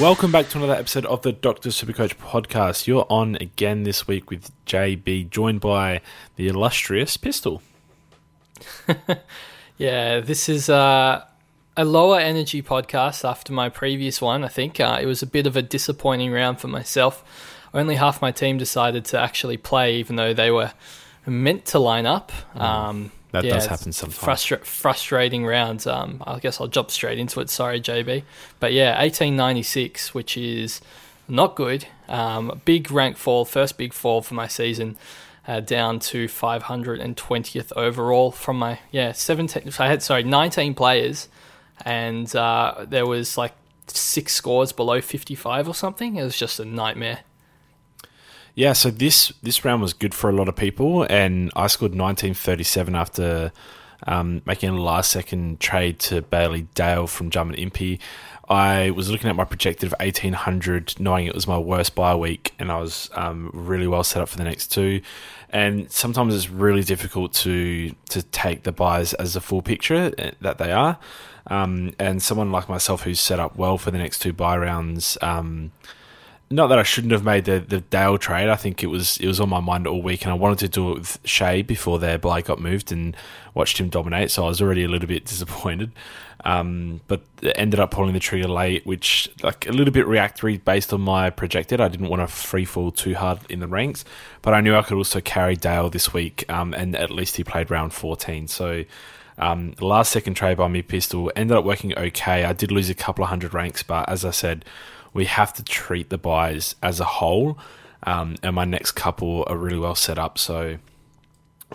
Welcome back to another episode of the Doctor Supercoach podcast. You're on again this week with JB, joined by the illustrious Pistol. yeah, this is uh, a lower energy podcast after my previous one. I think uh, it was a bit of a disappointing round for myself. Only half my team decided to actually play, even though they were meant to line up. Um, That yeah, does happen sometimes. Frustra- frustrating rounds. Um, I guess I'll jump straight into it. Sorry, JB. But yeah, 1896, which is not good. Um, big rank fall, first big fall for my season, uh, down to 520th overall from my yeah 17. So I had sorry 19 players, and uh, there was like six scores below 55 or something. It was just a nightmare. Yeah, so this this round was good for a lot of people, and I scored 1937 after um, making a last second trade to Bailey Dale from Jarman Impey. I was looking at my projected of 1800, knowing it was my worst bye week, and I was um, really well set up for the next two. And sometimes it's really difficult to to take the buys as a full picture uh, that they are. Um, and someone like myself who's set up well for the next two buy rounds. Um, not that I shouldn't have made the, the Dale trade. I think it was it was on my mind all week, and I wanted to do it with Shea before their Blay got moved and watched him dominate. So I was already a little bit disappointed, um, but ended up pulling the trigger late, which like a little bit reactory based on my projected. I didn't want to free fall too hard in the ranks, but I knew I could also carry Dale this week, um, and at least he played round fourteen. So. Um, last second trade by me pistol ended up working okay. I did lose a couple of hundred ranks, but as I said, we have to treat the buys as a whole. Um, and my next couple are really well set up. So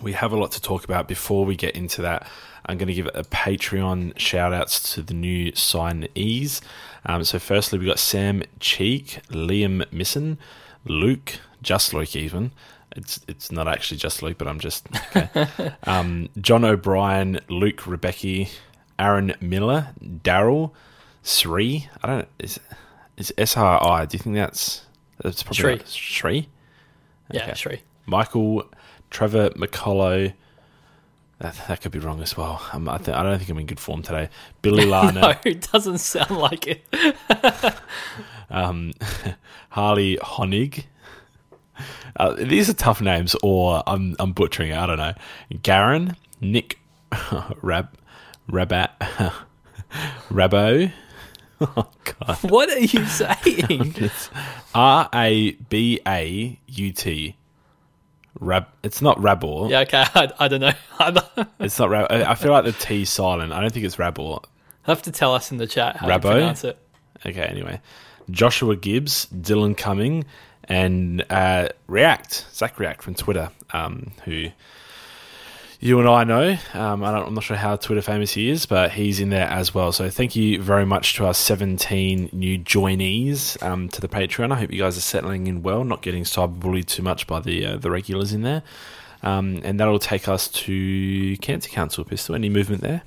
we have a lot to talk about before we get into that. I'm going to give a Patreon shout outs to the new signees. Um, so, firstly, we've got Sam Cheek, Liam Misson, Luke, just Luke, even. It's it's not actually just Luke, but I'm just okay. um, John O'Brien, Luke Rebecca, Aaron Miller, Daryl, Sri. I don't. Is is S R I? Do you think that's that's probably Shri. not- Shri? Yeah, sure. Michael, Trevor McCullough. That, that could be wrong as well. I'm, I, th- I don't think I'm in good form today. Billy Lana, no, it doesn't sound like it. um, Harley Honig. Uh, these are tough names, or I'm I'm butchering it. I don't know. Garen, Nick, Rab, Rabat, Rabo. Oh God. What are you saying? R A B A U T. Rab. It's not Rabor. Yeah, okay. I, I don't know. It's not Rab. I feel like the T silent. I don't think it's Rabor. have to tell us in the chat how Rabo? to pronounce it. Okay, anyway. Joshua Gibbs, Dylan Cumming, and uh, React, Zach React from Twitter, um, who you and I know. Um, I I'm not sure how Twitter famous he is, but he's in there as well. So thank you very much to our 17 new joinees um, to the Patreon. I hope you guys are settling in well, not getting cyberbullied too much by the uh, the regulars in there. Um, and that'll take us to Cancer Council Pistol. Any movement there?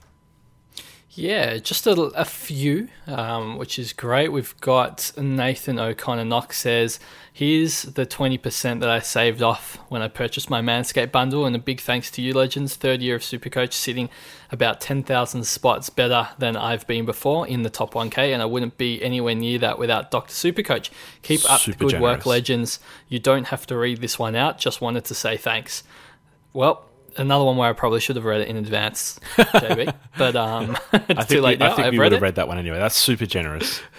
Yeah, just a, a few, um, which is great. We've got Nathan O'Connor Knox says, Here's the 20% that I saved off when I purchased my Manscaped bundle, and a big thanks to you, Legends. Third year of Supercoach, sitting about 10,000 spots better than I've been before in the top 1K, and I wouldn't be anywhere near that without Dr. Supercoach. Keep up Super the good work. Legends. You don't have to read this one out, just wanted to say thanks. Well, another one where I probably should have read it in advance, JB. but um, it's I too think, late we, now. I think I've we would have read that one anyway. That's super generous.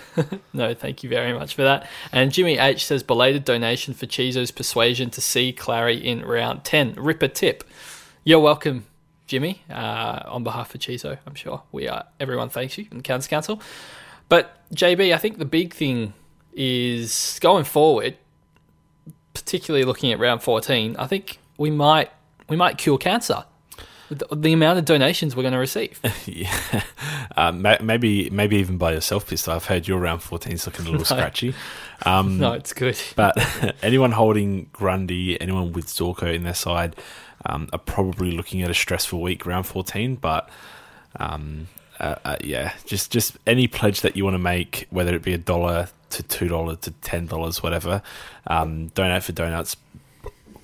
No, thank you very much for that. And Jimmy H says belated donation for Chizo's persuasion to see Clary in round ten. Ripper tip. You're welcome, Jimmy. Uh, on behalf of Chizo, I'm sure we are. Everyone thanks you the Council Council. But JB, I think the big thing is going forward, particularly looking at round 14. I think we might we might cure cancer. The, the amount of donations we're going to receive. Yeah, ma- maybe maybe even by yourself, Pistol. I've heard your round 14 is looking a little scratchy. Um, no, it's good. But anyone holding Grundy, anyone with Zorko in their side, um, are probably looking at a stressful week round 14. But um, uh, uh, yeah, just just any pledge that you want to make, whether it be a dollar to two dollars to ten dollars, whatever, um, donate for donuts.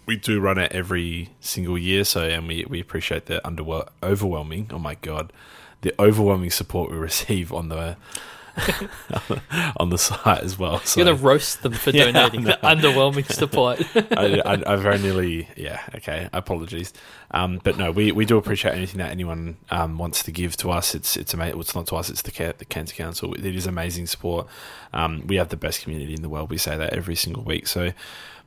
We do run it every single year, so and we, we appreciate the overwhelming. Oh my god, the overwhelming support we receive on the on the site as well. So You're going to roast them for Yeah, donating the underwhelming support. I, I, I very nearly, yeah, okay. Apologies, um, but no, we, we do appreciate anything that anyone um, wants to give to us. It's it's amazing. It's not to us. It's the the Cancer Council. It is amazing support. Um, we have the best community in the world. We say that every single week. So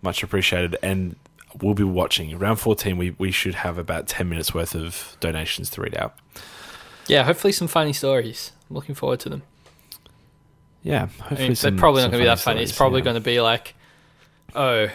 much appreciated. And we'll be watching round fourteen. We we should have about ten minutes worth of donations to read out. yeah, hopefully some funny stories. I'm looking forward to them. Yeah, I hopefully mean, they're some- probably not going to be that funny. stories, It's probably yeah. going to be like, oh,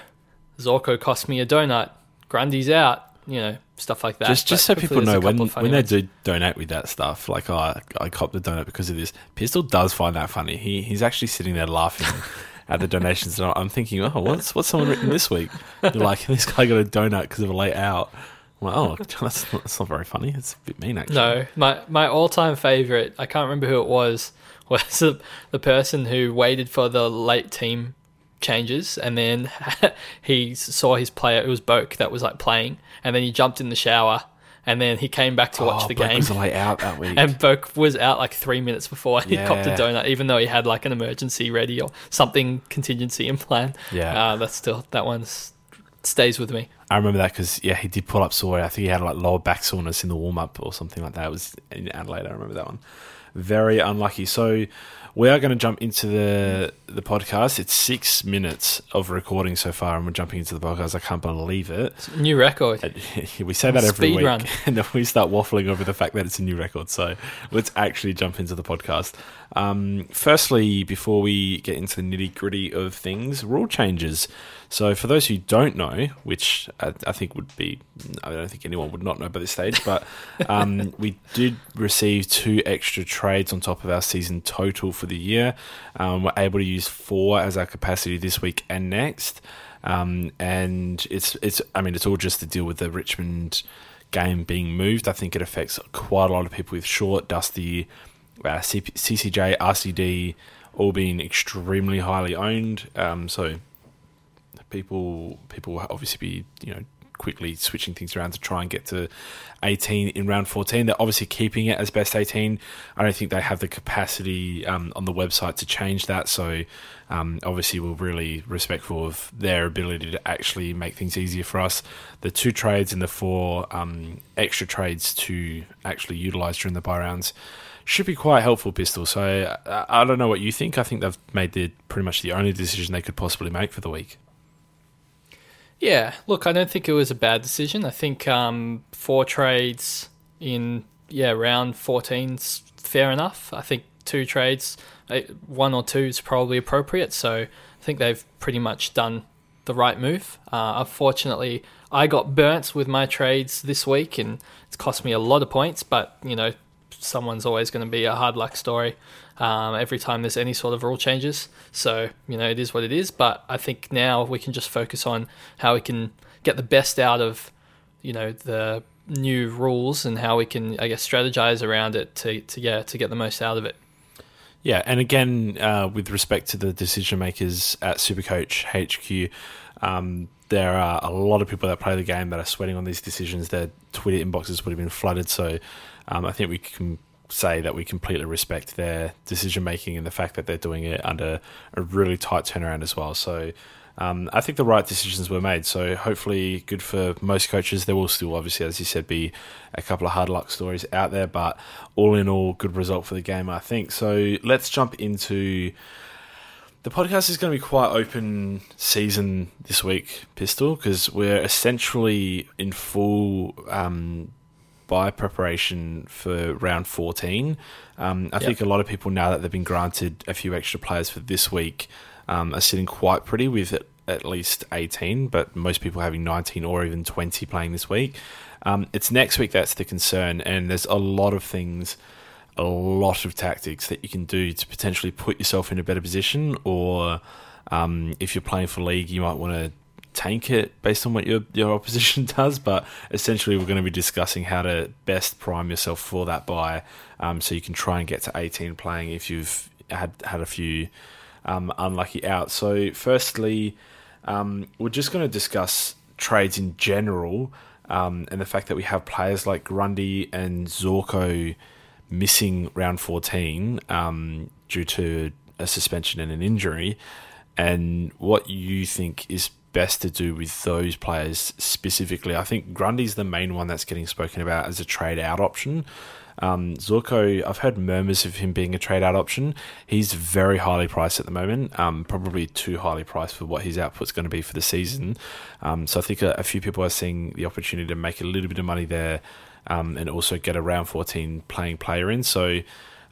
Zorko cost me a donut. Grundy's out. You know, stuff like that. Just, just But so people know when when they do donate with that stuff, like oh, I, I copped the donut because of this. Pistol does find that funny. He he's actually sitting there laughing at the donations, and I'm thinking, oh, what's what's someone written this week? You're like, this guy got a donut because of a late out. Like, oh, that's not, that's not very funny. It's a bit mean, actually. No, my my all time favorite. I can't remember who it was. Was the, the person who waited for the late team changes, and then he saw his player. It was Boak that was like playing, and then he jumped in the shower, and then he came back to watch oh, the Blake game. was late out that week. And Boak was out like three minutes before he copped a donut, even though he had like an emergency ready or something contingency in plan. Yeah. uh, that's still that one stays with me. I remember that because yeah, he did pull up sore. I think he had like lower back soreness in the warm up or something like that. It was in Adelaide. I remember that one. Very unlucky. So we are going to jump into the the podcast. It's six minutes of recording so far, and we're jumping into the podcast. I can't believe it. New record. we say that every Speed week, run. and then we start waffling over the fact that it's a new record. So let's actually jump into the podcast. Um, firstly, before we get into the nitty gritty of things, rule changes. So for those who don't know, which I, I think would be, I don't think anyone would not know by this stage, but um, we did receive two extra trades on top of our season total for the year. Um, we're able to use four as our capacity this week and next. Um, and it's it's I mean it's all just to deal with the Richmond game being moved. I think it affects quite a lot of people with short, dusty, uh, CP, CCJ, RCD, all being extremely highly owned. Um, so people people will obviously be you know quickly switching things around to try and get to 18 in round 14 they're obviously keeping it as best 18 i don't think they have the capacity um, on the website to change that. So um, obviously we're really respectful of their ability to actually make things easier for us. The two trades and the four um, extra trades to actually utilize during the buy rounds should be quite helpful pistol. So uh, i don't know what you think. I think they've made the pretty much the only decision they could possibly make for the week Yeah, look, I don't think it was a bad decision. I think um, four trades in yeah round 14's fair enough. I think two trades, eh, one or two is probably appropriate. So I think they've pretty much done the right move. Uh, unfortunately, I got burnt with my trades this week, and it's cost me a lot of points. But you know, someone's always going to be a hard luck story um, every time there's any sort of rule changes. So you know, it is what it is. But I think now we can just focus on how we can get the best out of you know the new rules and how we can I guess strategize around it to, to yeah to get the most out of it. Yeah, and again, uh, with respect to the decision makers at Supercoach HQ, um, there are a lot of people that play the game that are sweating on these decisions. Their Twitter inboxes would have been flooded. So um, I think we can say that we completely respect their decision making and the fact that they're doing it under a really tight turnaround as well. So um, I think the right decisions were made. So hopefully, good for most coaches. There will still, obviously, as you said, be a couple of hard luck stories out there, but all in all, good result for the game, I think. So let's jump into. The podcast is going to be quite open season this week, Pistol, because we're essentially in full um, bye preparation for round 14. Um, I yep. think a lot of people, now that they've been granted a few extra players for this week, um, are sitting quite pretty with at least 18, but most people having 19 or even 20 playing this week. Um, it's next week that's the concern, and there's a lot of things, a lot of tactics that you can do to potentially put yourself in a better position, or um, if you're playing for league, you might want to tank it based on what your your opposition does. But essentially, we're going to be discussing how to best prime yourself for that buy, um, so you can try and get to 18 playing if you've had had a few um, unlucky out. So, firstly, um, we're just going to discuss trades in general um, and the fact that we have players like Grundy and Zorko missing round 14 um, due to a suspension and an injury, and what you think is best to do with those players specifically. I think Grundy's the main one that's getting spoken about as a trade out option. Um, Zorko, I've heard murmurs of him being a trade out option. He's very highly priced at the moment, um, probably too highly priced for what his output's going to be for the season. Um, so I think a, a, few people are seeing the opportunity to make a little bit of money there um, and also get a round 14 playing player in. So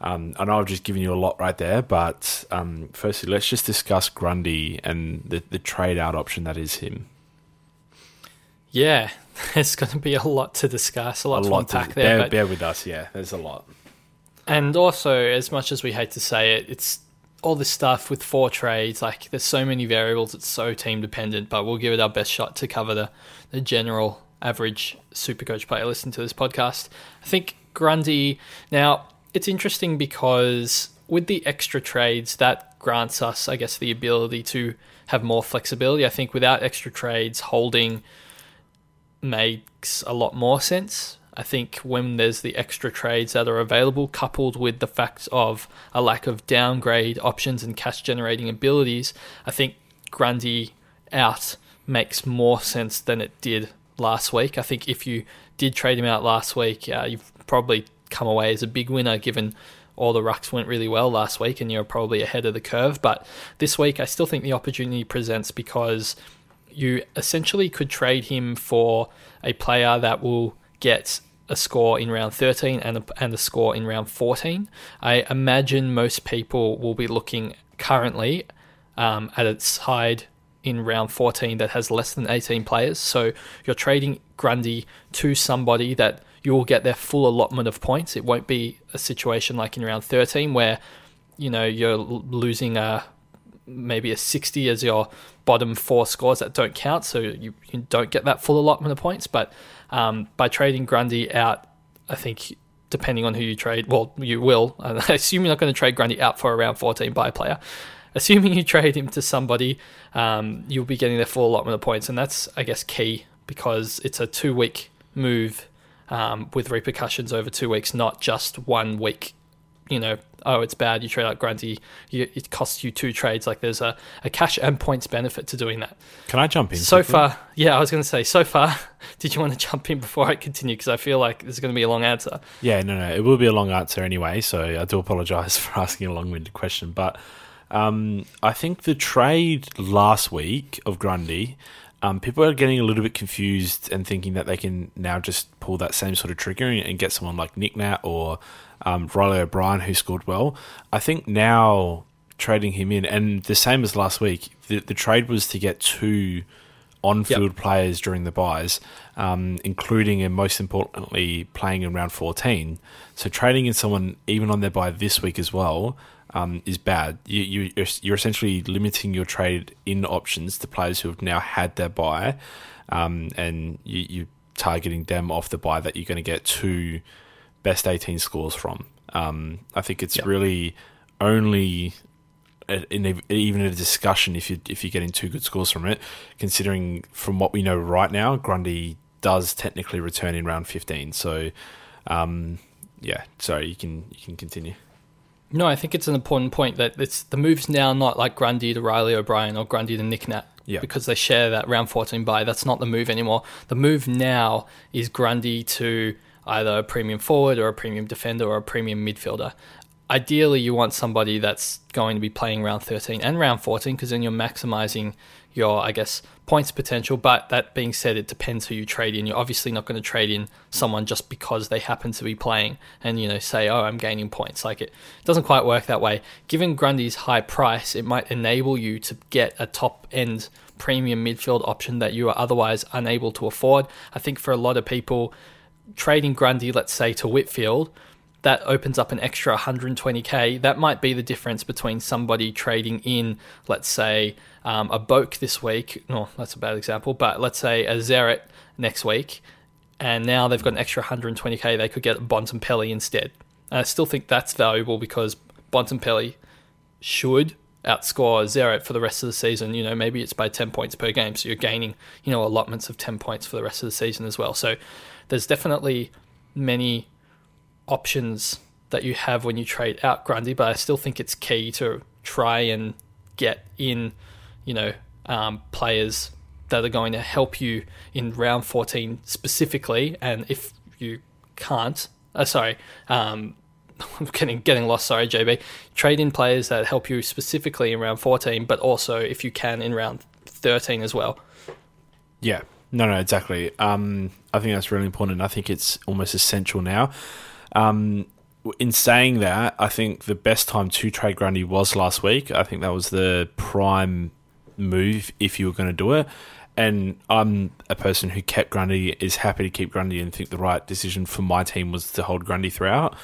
um, I know I've just given you a lot right there, but um, firstly, let's just discuss Grundy and the, the trade out option that is him. Yeah, there's going to be a lot to discuss, a lot, a to lot unpack to, there. Bear, bear with us, yeah. There's a lot. And also, as much as we hate to say it, it's all this stuff with four trades. Like, there's so many variables. It's so team dependent. But we'll give it our best shot to cover the the general average super coach player listening to this podcast. I think Grundy. Now, it's interesting because with the extra trades, that grants us, I guess, the ability to have more flexibility. I think without extra trades, holding makes a lot more sense. I think when there's the extra trades that are available, coupled with the fact of a lack of downgrade options and cash generating abilities, I think Grundy out makes more sense than it did last week. I think if you did trade him out last week, uh, you've probably come away as a big winner given all the rucks went really well last week and you're probably ahead of the curve. But this week, I still think the opportunity presents because you essentially could trade him for a player that will get a score in round 13 and a, and a score in round 14. I imagine most people will be looking currently um, at its side in round 14 that has less than 18 players. So you're trading Grundy to somebody that you will get their full allotment of points. It won't be a situation like in round 13 where you know you're losing a maybe a 60 as your bottom four scores that don't count, so you, you don't get that full allotment of points. But um, by trading Grundy out, I think depending on who you trade, well, you will. I assume you're not going to trade Grundy out for a round 14 by player. Assuming you trade him to somebody, um, you'll be getting their full allotment of points, and that's, I guess, key because it's a two week move um, with repercussions over two weeks, not just one week you know, oh, it's bad, you trade out Grundy, you, it costs you two trades. Like there's a, a cash and points benefit to doing that. Can I jump in? So quickly? far, yeah, I was going to say, so far, did you want to jump in before I continue? Because I feel like this is going to be a long answer. Yeah, no, no, it will be a long answer anyway. So I do apologize for asking a long winded question. But um, I think the trade last week of Grundy Um, people are getting a little bit confused and thinking that they can now just pull that same sort of trigger and get someone like Nick Nat or um, Riley O'Brien who scored well. I think now trading him in, and the same as last week, the, the trade was to get two on-field yep. players during the buys, um, including and most importantly playing in round 14. So trading in someone even on their buy this week as well um, is bad. You, you, you're, you're essentially limiting your trade in options to players who have now had their buy, um, and you, you targeting them off the buy that you're going to get two best 18 scores from. Um, I think it's yep. really only in a, even a discussion if you if you're getting two good scores from it, considering from what we know right now, Grundy does technically return in round 15. So, um, yeah, sorry, you can you can continue. No, I think it's an important point that it's the move's now not like Grundy to Riley O'Brien or Grundy to Nick Nat. Yeah. Because they share that round 14 buy. That's not the move anymore. The move now is Grundy to either a premium forward or a premium defender or a premium midfielder ideally you want somebody that's going to be playing round 13 and round 14 because then you're maximizing your i guess points potential but that being said it depends who you trade in. You're obviously not going to trade in someone just because they happen to be playing and you know say oh i'm gaining points. Like it doesn't quite work that way. Given grundy's high price it might enable you to get a top end premium midfield option that you are otherwise unable to afford. I think for a lot of people trading grundy let's say to whitfield that opens up an extra 120k. That might be the difference between somebody trading in, let's say, um, a Boak this week. No, that's a bad example, but let's say a Zeret next week, and now they've got an extra 120k. They could get Bontempelli instead. And I still think that's valuable because Bontempelli should outscore Zeret for the rest of the season. You know, maybe it's by 10 points per game, so you're gaining, you know, allotments of 10 points for the rest of the season as well. So there's definitely many options that you have when you trade out Grundy, but I still think it's key to try and get in, you know, um, players that are going to help you in round 14 specifically. And if you can't, uh, sorry, um, I'm getting getting lost. Sorry, JB. Trade in players that help you specifically in round 14, but also if you can in round 13 as well. Yeah, no, no, exactly. Um, I think that's really important. I think it's almost essential now. Um, in saying that, I think the best time to trade Grundy was last week. I think that was the prime move if you were going to do it. And I'm a person who kept Grundy, is happy to keep Grundy, and think the right decision for my team was to hold Grundy throughout.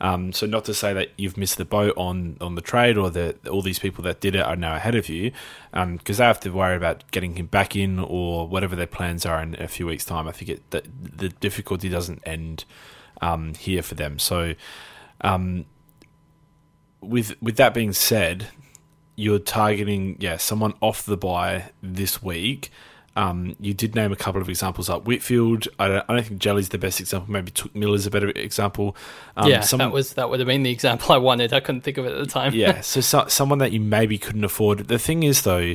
Um, so not to say that you've missed the boat on, on the trade or that all these people that did it are now ahead of you, because um, they have to worry about getting him back in or whatever their plans are in a few weeks' time. I think it, the, the difficulty doesn't end um, here for them. So, um, with with that being said, you're targeting yeah someone off the buy this week. Um, you did name a couple of examples like Whitfield. I don't, I don't think Jelly's the best example. Maybe Touk Miller's a better example. Um, yeah, someone, that was that would have been the example I wanted. I couldn't think of it at the time. yeah, so, so, someone that you maybe couldn't afford. The thing is though,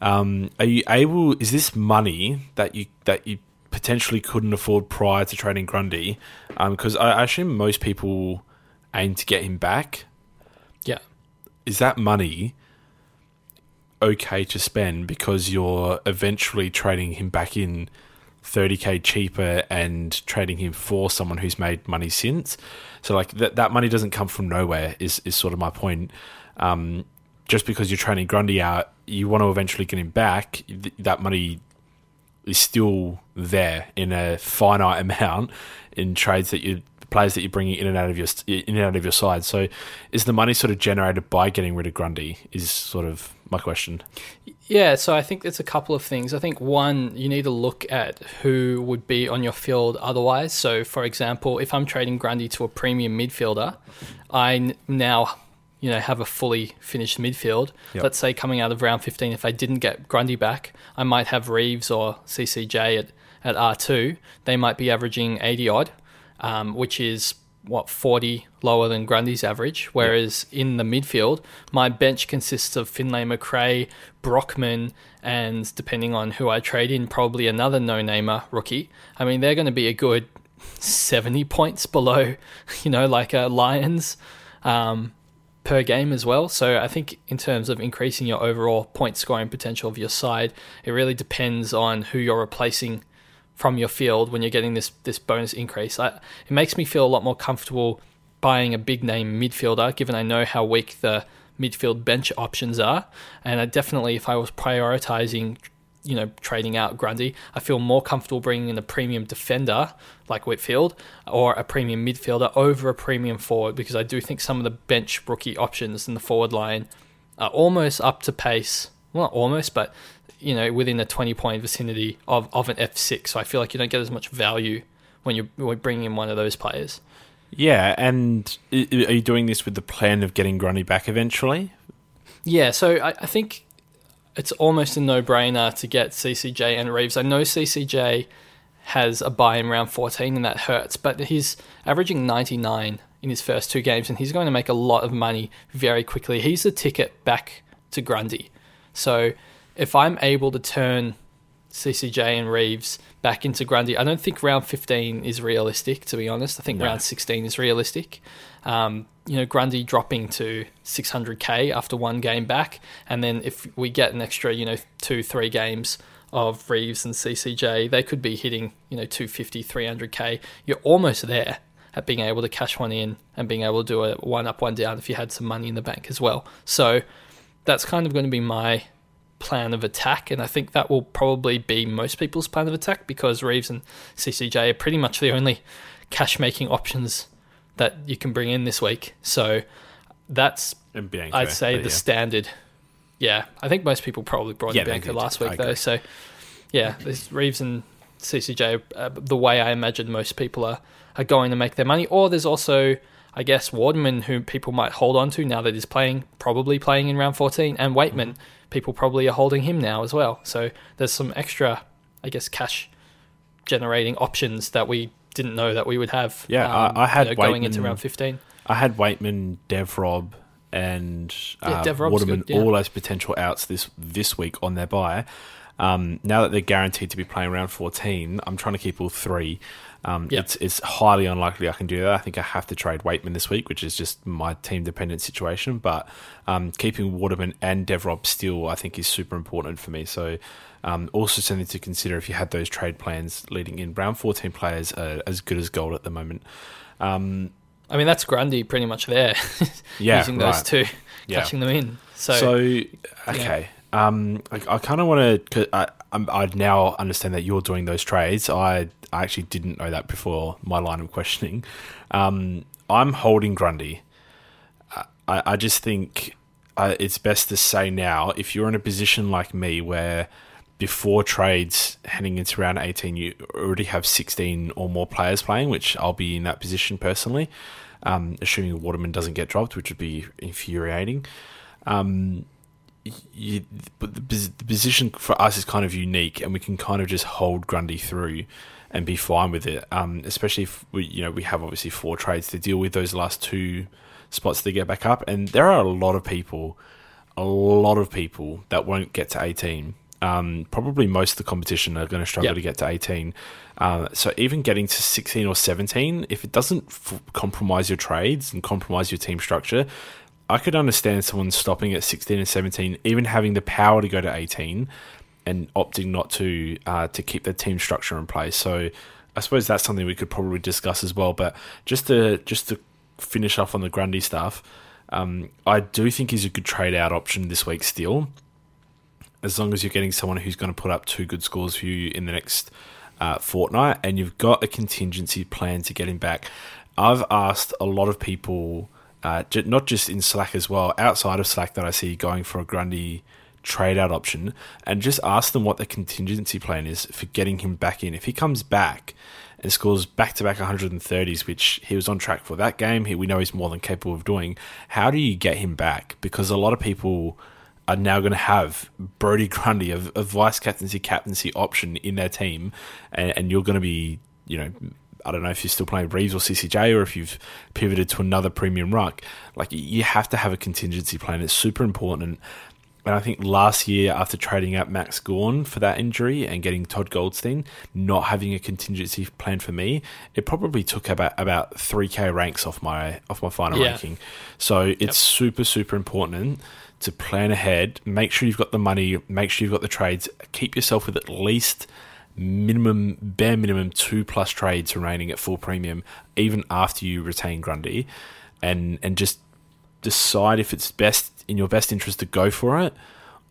um, are you able? Is this money that you that you potentially couldn't afford prior to trading Grundy, because um, I, I assume most people aim to get him back. Yeah, is that money okay to spend because you're eventually trading him back in 30k cheaper and trading him for someone who's made money since. So like that that money doesn't come from nowhere is is sort of my point. Um, just because you're trading Grundy out, you want to eventually get him back. Th- that money is still there in a finite amount in trades that you players that you're bringing in and out of your in and out of your side. So, is the money sort of generated by getting rid of Grundy? Is sort of my question. Yeah, so I think there's a couple of things. I think one, you need to look at who would be on your field otherwise. So, for example, if I'm trading Grundy to a premium midfielder, I now you know, have a fully finished midfield. Yep. Let's say coming out of round 15, if I didn't get Grundy back, I might have Reeves or CCJ at, at R2. They might be averaging 80 odd, um, which is what 40 lower than Grundy's average. Whereas yep. in the midfield, my bench consists of Finlay Macrae, Brockman, and depending on who I trade in, probably another no-namer rookie. I mean, they're going to be a good 70 points below, you know, like a Lions. Um, per game as well. So I think in terms of increasing your overall point scoring potential of your side, it really depends on who you're replacing from your field when you're getting this this bonus increase. I, it makes me feel a lot more comfortable buying a big name midfielder, given I know how weak the midfield bench options are. And I definitely, if I was prioritizing, you know, trading out Grundy, I feel more comfortable bringing in a premium defender like Whitfield or a premium midfielder over a premium forward because I do think some of the bench rookie options in the forward line are almost up to pace. Well, not almost, but you know, within the 20 point vicinity of, of an F6. So I feel like you don't get as much value when you're, when you're bringing in one of those players. Yeah, and are you doing this with the plan of getting Grundy back eventually? Yeah, so I, I think it's almost a no brainer to get CCJ and Reeves. I know CCJ has a buy in round 14 and that hurts, but he's averaging 99 in his first two games and he's going to make a lot of money very quickly. He's the ticket back to Grundy. So if I'm able to turn CCJ and Reeves back into Grundy. I don't think round 15 is realistic, to be honest. I think no. round 16 is realistic. Um, you know, Grundy dropping to 600k after one game back, and then if we get an extra, you know, two, three games of Reeves and CCJ, they could be hitting, you know, 250, 300k. You're almost there at being able to cash one in and being able to do a one up, one down if you had some money in the bank as well. So that's kind of going to be my plan of attack, and I think that will probably be most people's plan of attack because Reeves and CCJ are pretty much the only cash making options that you can bring in this week. So that's I'd say the yeah. standard. Yeah, I think most people probably brought yeah, in Bianco last week though. So yeah, there's Reeves and CCJ uh, the way I imagine most people are are going to make their money. Or there's also I guess Waterman, who people might hold on to now that he's playing, probably playing in round 14, and Weightman, mm-hmm people probably are holding him now as well. So there's some extra, I guess, cash generating options that we didn't know that we would have. Yeah, um, I, I, had you know, going into round 15. I had Weightman, Devrob, and uh, yeah, Waterman good, yeah. all as potential outs this this week on their buy. Um, now that they're guaranteed to be playing round 14, I'm trying to keep all three. Um, yep. It's it's highly unlikely I can do that. I think I have to trade Weightman this week, which is just my team dependent situation. But um, keeping Waterman and Devrob still, I think, is super important for me. So um, also something to consider if you had those trade plans leading in. Round 14 players are as good as gold at the moment. Um, I mean, that's Grundy pretty much there. yeah, using those right. two, yeah. catching them in. So, so okay. Yeah. Um, I, I kind of want to. I, I now understand that you're doing those trades. I I actually didn't know that before my line of questioning. Um, I'm holding Grundy. I, I just think uh, it's best to say now if you're in a position like me where before trades heading into round 18 you already have 16 or more players playing which i'll be in that position personally um, assuming waterman doesn't get dropped which would be infuriating um, you, the position for us is kind of unique and we can kind of just hold grundy through and be fine with it. Um, especially if we, you know, we have obviously four trades to deal with those last two spots to get back up, and there are a lot of people, a lot of people that won't get to 18. Um, probably most of the competition are going to struggle yep. to get to 18. Uh, so even getting to 16 or 17, if it doesn't f- compromise your trades and compromise your team structure, I could understand someone stopping at 16 and 17, even having the power to go to 18 and opting not to uh, to keep the team structure in place. So I suppose that's something we could probably discuss as well. But just to just to finish off on the Grundy stuff, um, I do think he's a good trade out option this week still, as long as you're getting someone who's going to put up two good scores for you in the next uh, fortnight, and you've got a contingency plan to get him back. I've asked a lot of people, uh, not just in Slack as well, outside of Slack that I see going for a Grundy trade out option and just ask them what the contingency plan is for getting him back in. If he comes back and scores back to back 130s, which he was on track for that game, we know he's more than capable of doing. How do you get him back? Because a lot of people are now going to have Brodie Grundy, a, a vice captaincy, captaincy option in their team, and, and you're going to be, you know, I don't know if you're still playing Reeves or CCJ or if you've pivoted to another premium ruck. Like you have to have a contingency plan. It's super important. And I think last year, after trading out Max Gawn for that injury and getting Todd Goldstein, not having a contingency plan for me, it probably took about about three k ranks off my off my final Yeah. ranking. So it's Yep. super super important to plan ahead. Make sure you've got the money. Make sure you've got the trades. Keep yourself with at least minimum bare minimum two plus trades remaining at full premium, even after you retain Grundy, and and just decide if it's best in your best interest to go for it,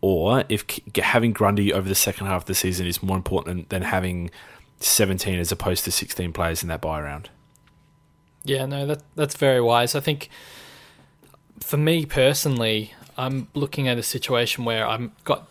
or if having Grundy over the second half of the season is more important than having 17 as opposed to 16 players in that buy round. Yeah, no, that that's very wise. I think for me personally, I'm looking at a situation where I've got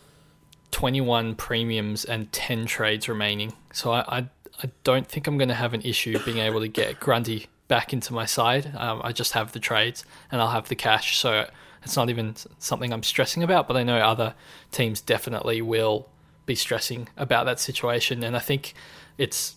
21 premiums and 10 trades remaining. So I I, I don't think I'm going to have an issue being able to get Grundy back into my side. Um, I just have the trades and I'll have the cash. So it's not even something I'm stressing about, but I know other teams definitely will be stressing about that situation. And I think it's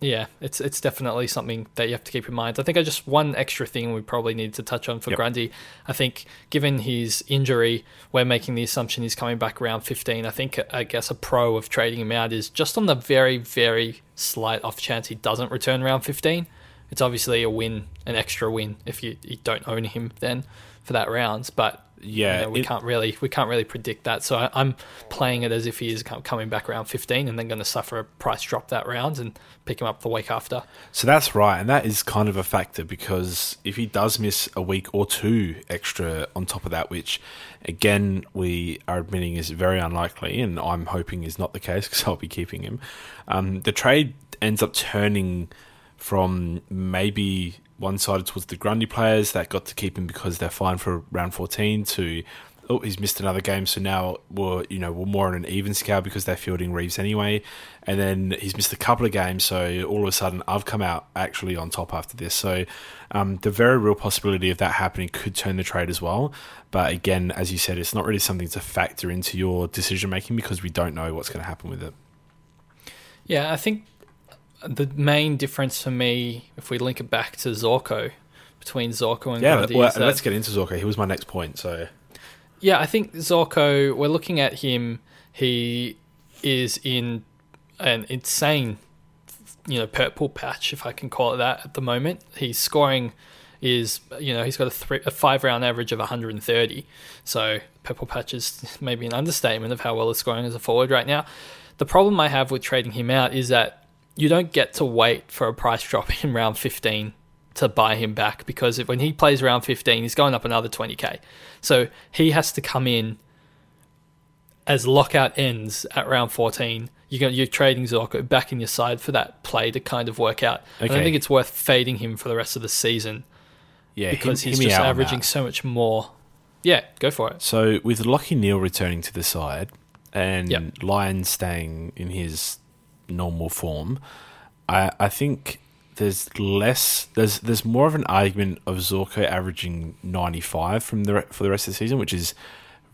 yeah, it's it's definitely something that you have to keep in mind. I think I just one extra thing we probably need to touch on for Yep. Grundy. I think given his injury, we're making the assumption he's coming back around 15. I think I guess a pro of trading him out is just on the very very slight off chance he doesn't return around 15. It's obviously a win, an extra win if you, you don't own him then for that rounds, but Yeah, you know, we it- can't really we can't really predict that. So I, I'm playing it as if he is coming back around 15 and then going to suffer a price drop that round and pick him up the week after. So that's right, and that is kind of a factor because if he does miss a week or two extra on top of that, which again we are admitting is very unlikely, and I'm hoping is not the case because I'll be keeping him. Um, the trade ends up turning from maybe one sided towards the Grundy players that got to keep him because they're fine for round 14 to oh he's missed another game so now we're you know we're more on an even scale because they're fielding Reeves anyway. And then he's missed a couple of games so all of a sudden I've come out actually on top after this. So um, the very real possibility of that happening could turn the trade as well. But again as you said it's not really something to factor into your decision making because we don't know what's going to happen with it. Yeah, I think the main difference for me, if we link it back to Zorko, between Zorko and yeah Grundy, well, that- let's get into Zorko he was my next point so Yeah, I think Zorko, we're looking at him, he is in an insane, you know, purple patch, if I can call it that, at the moment. He's scoring is, you know, he's got a, three, a five round average of 130. So purple patch is maybe an understatement of how well he's scoring as a forward right now. The problem I have with trading him out is that you don't get to wait for a price drop in round 15 to buy him back because if, when he plays round 15, he's going up another 20k. So he has to come in as lockout ends at round 14. You're, going, you're trading Zorko back in your side for that play to kind of work out. I don't think it's worth fading him for the rest of the season yeah because hear- he's me just averaging so much more. Yeah, go for it. So with Lachie Neale returning to the side and Yep. Lyon staying in his normal form, I, I think there's less there's there's more of an argument of Zorko averaging 95 from the for the rest of the season, which is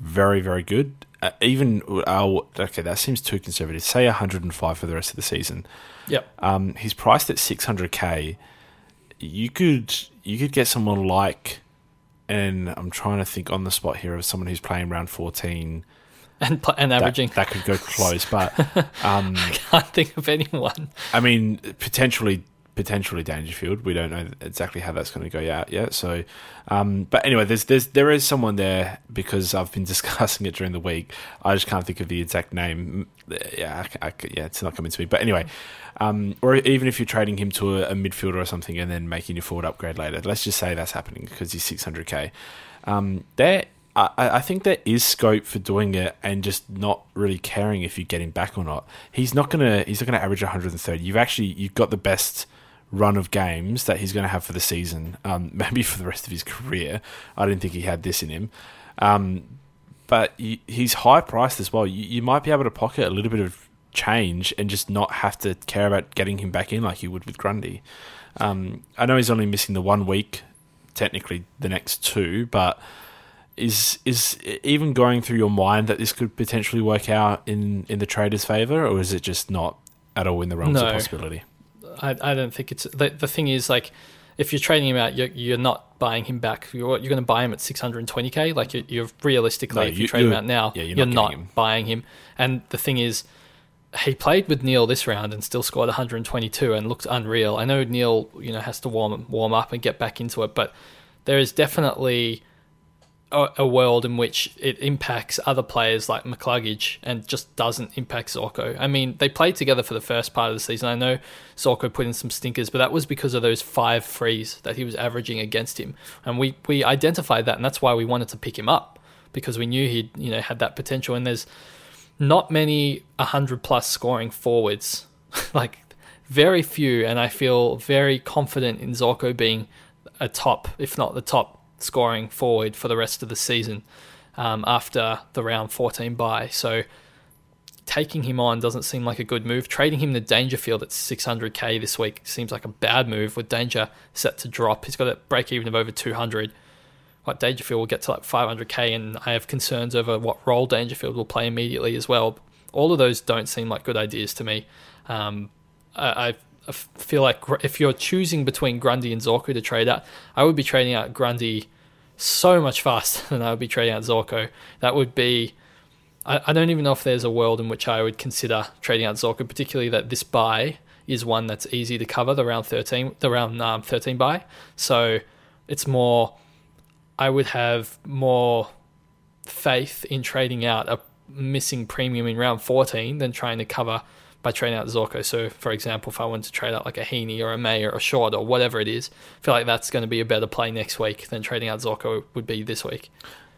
very very good. Uh, even uh, okay, that seems too conservative. Say 105 for the rest of the season. Yep. Um, he's priced at 600k. You could you could get someone like, and I'm trying to think on the spot here of someone who's playing round 14 And, and averaging. that could go close, but um, can't think of anyone. I mean potentially potentially Dangerfield. We don't know exactly how that's going to go out yet. So, um, but anyway, there's there's there is someone there because I've been discussing it during the week. I just can't think of the exact name. Yeah, I, I, yeah, it's not coming to me. But anyway, um, or even if you're trading him to a, a midfielder or something and then making your forward upgrade later, let's just say that's happening because he's 600k. Um, there. I, I think there is scope for doing it and just not really caring if you get him back or not. He's not gonna he's not gonna average 130. You've actually you've got the best run of games that he's going to have for the season, um, maybe for the rest of his career. I didn't think he had this in him. Um, but he's high priced as well. You, you might be able to pocket a little bit of change and just not have to care about getting him back in like you would with Grundy. Um, I know he's only missing the one week, technically the next two, but is is even going through your mind that this could potentially work out in in the trader's favor, or is it just not at all in the realms No. of possibility? I, I don't think it's the, the thing is like if you're trading him out, you're, you're not buying him back. You're, you're going to buy him at 620k. Like you're, you're realistically, No, if you, you- trade him out now, yeah, you're you're, not not, him. buying him. And the thing is, he played with Neale this round and still scored 122 and looked unreal. I know Neale, you know, has to warm warm up and get back into it, but there is definitely a, a world in which it impacts other players like McCluggage and just doesn't impact Zorko. I mean, they played together for the first part of the season. I know Zorko put in some stinkers, but that was because of those five frees that he was averaging against him, and we we identified that, and that's why we wanted to pick him up because we knew he'd you know had that potential. And there's not many 100 plus scoring forwards, like very few, and I feel very confident in Zorko being a top, if not the top scoring forward for the rest of the season um, after the round 14 bye. So taking him on doesn't seem like a good move. Trading him to Dangerfield at 600k this week seems like a bad move with Danger set to drop. He's got a break even of over 200. Like Dangerfield will get to like 500k, and I have concerns over what role Dangerfield will play immediately as well. All of those don't seem like good ideas to me. Um, I, I I feel like if you're choosing between Grundy and Zorko to trade out, I would be trading out Grundy so much faster than I would be trading out Zorko. That would be. I, I don't even know if there's a world in which I would consider trading out Zorko, particularly that this bye is one that's easy to cover the round 13, the round um, 13 bye. So it's more. I would have more faith in trading out a missing premium in round 14 than trying to cover by trading out Zorko. So, for example, if I wanted to trade out like a Heaney or a May or a Short or whatever it is, I feel like that's going to be a better play next week than trading out Zorko would be this week.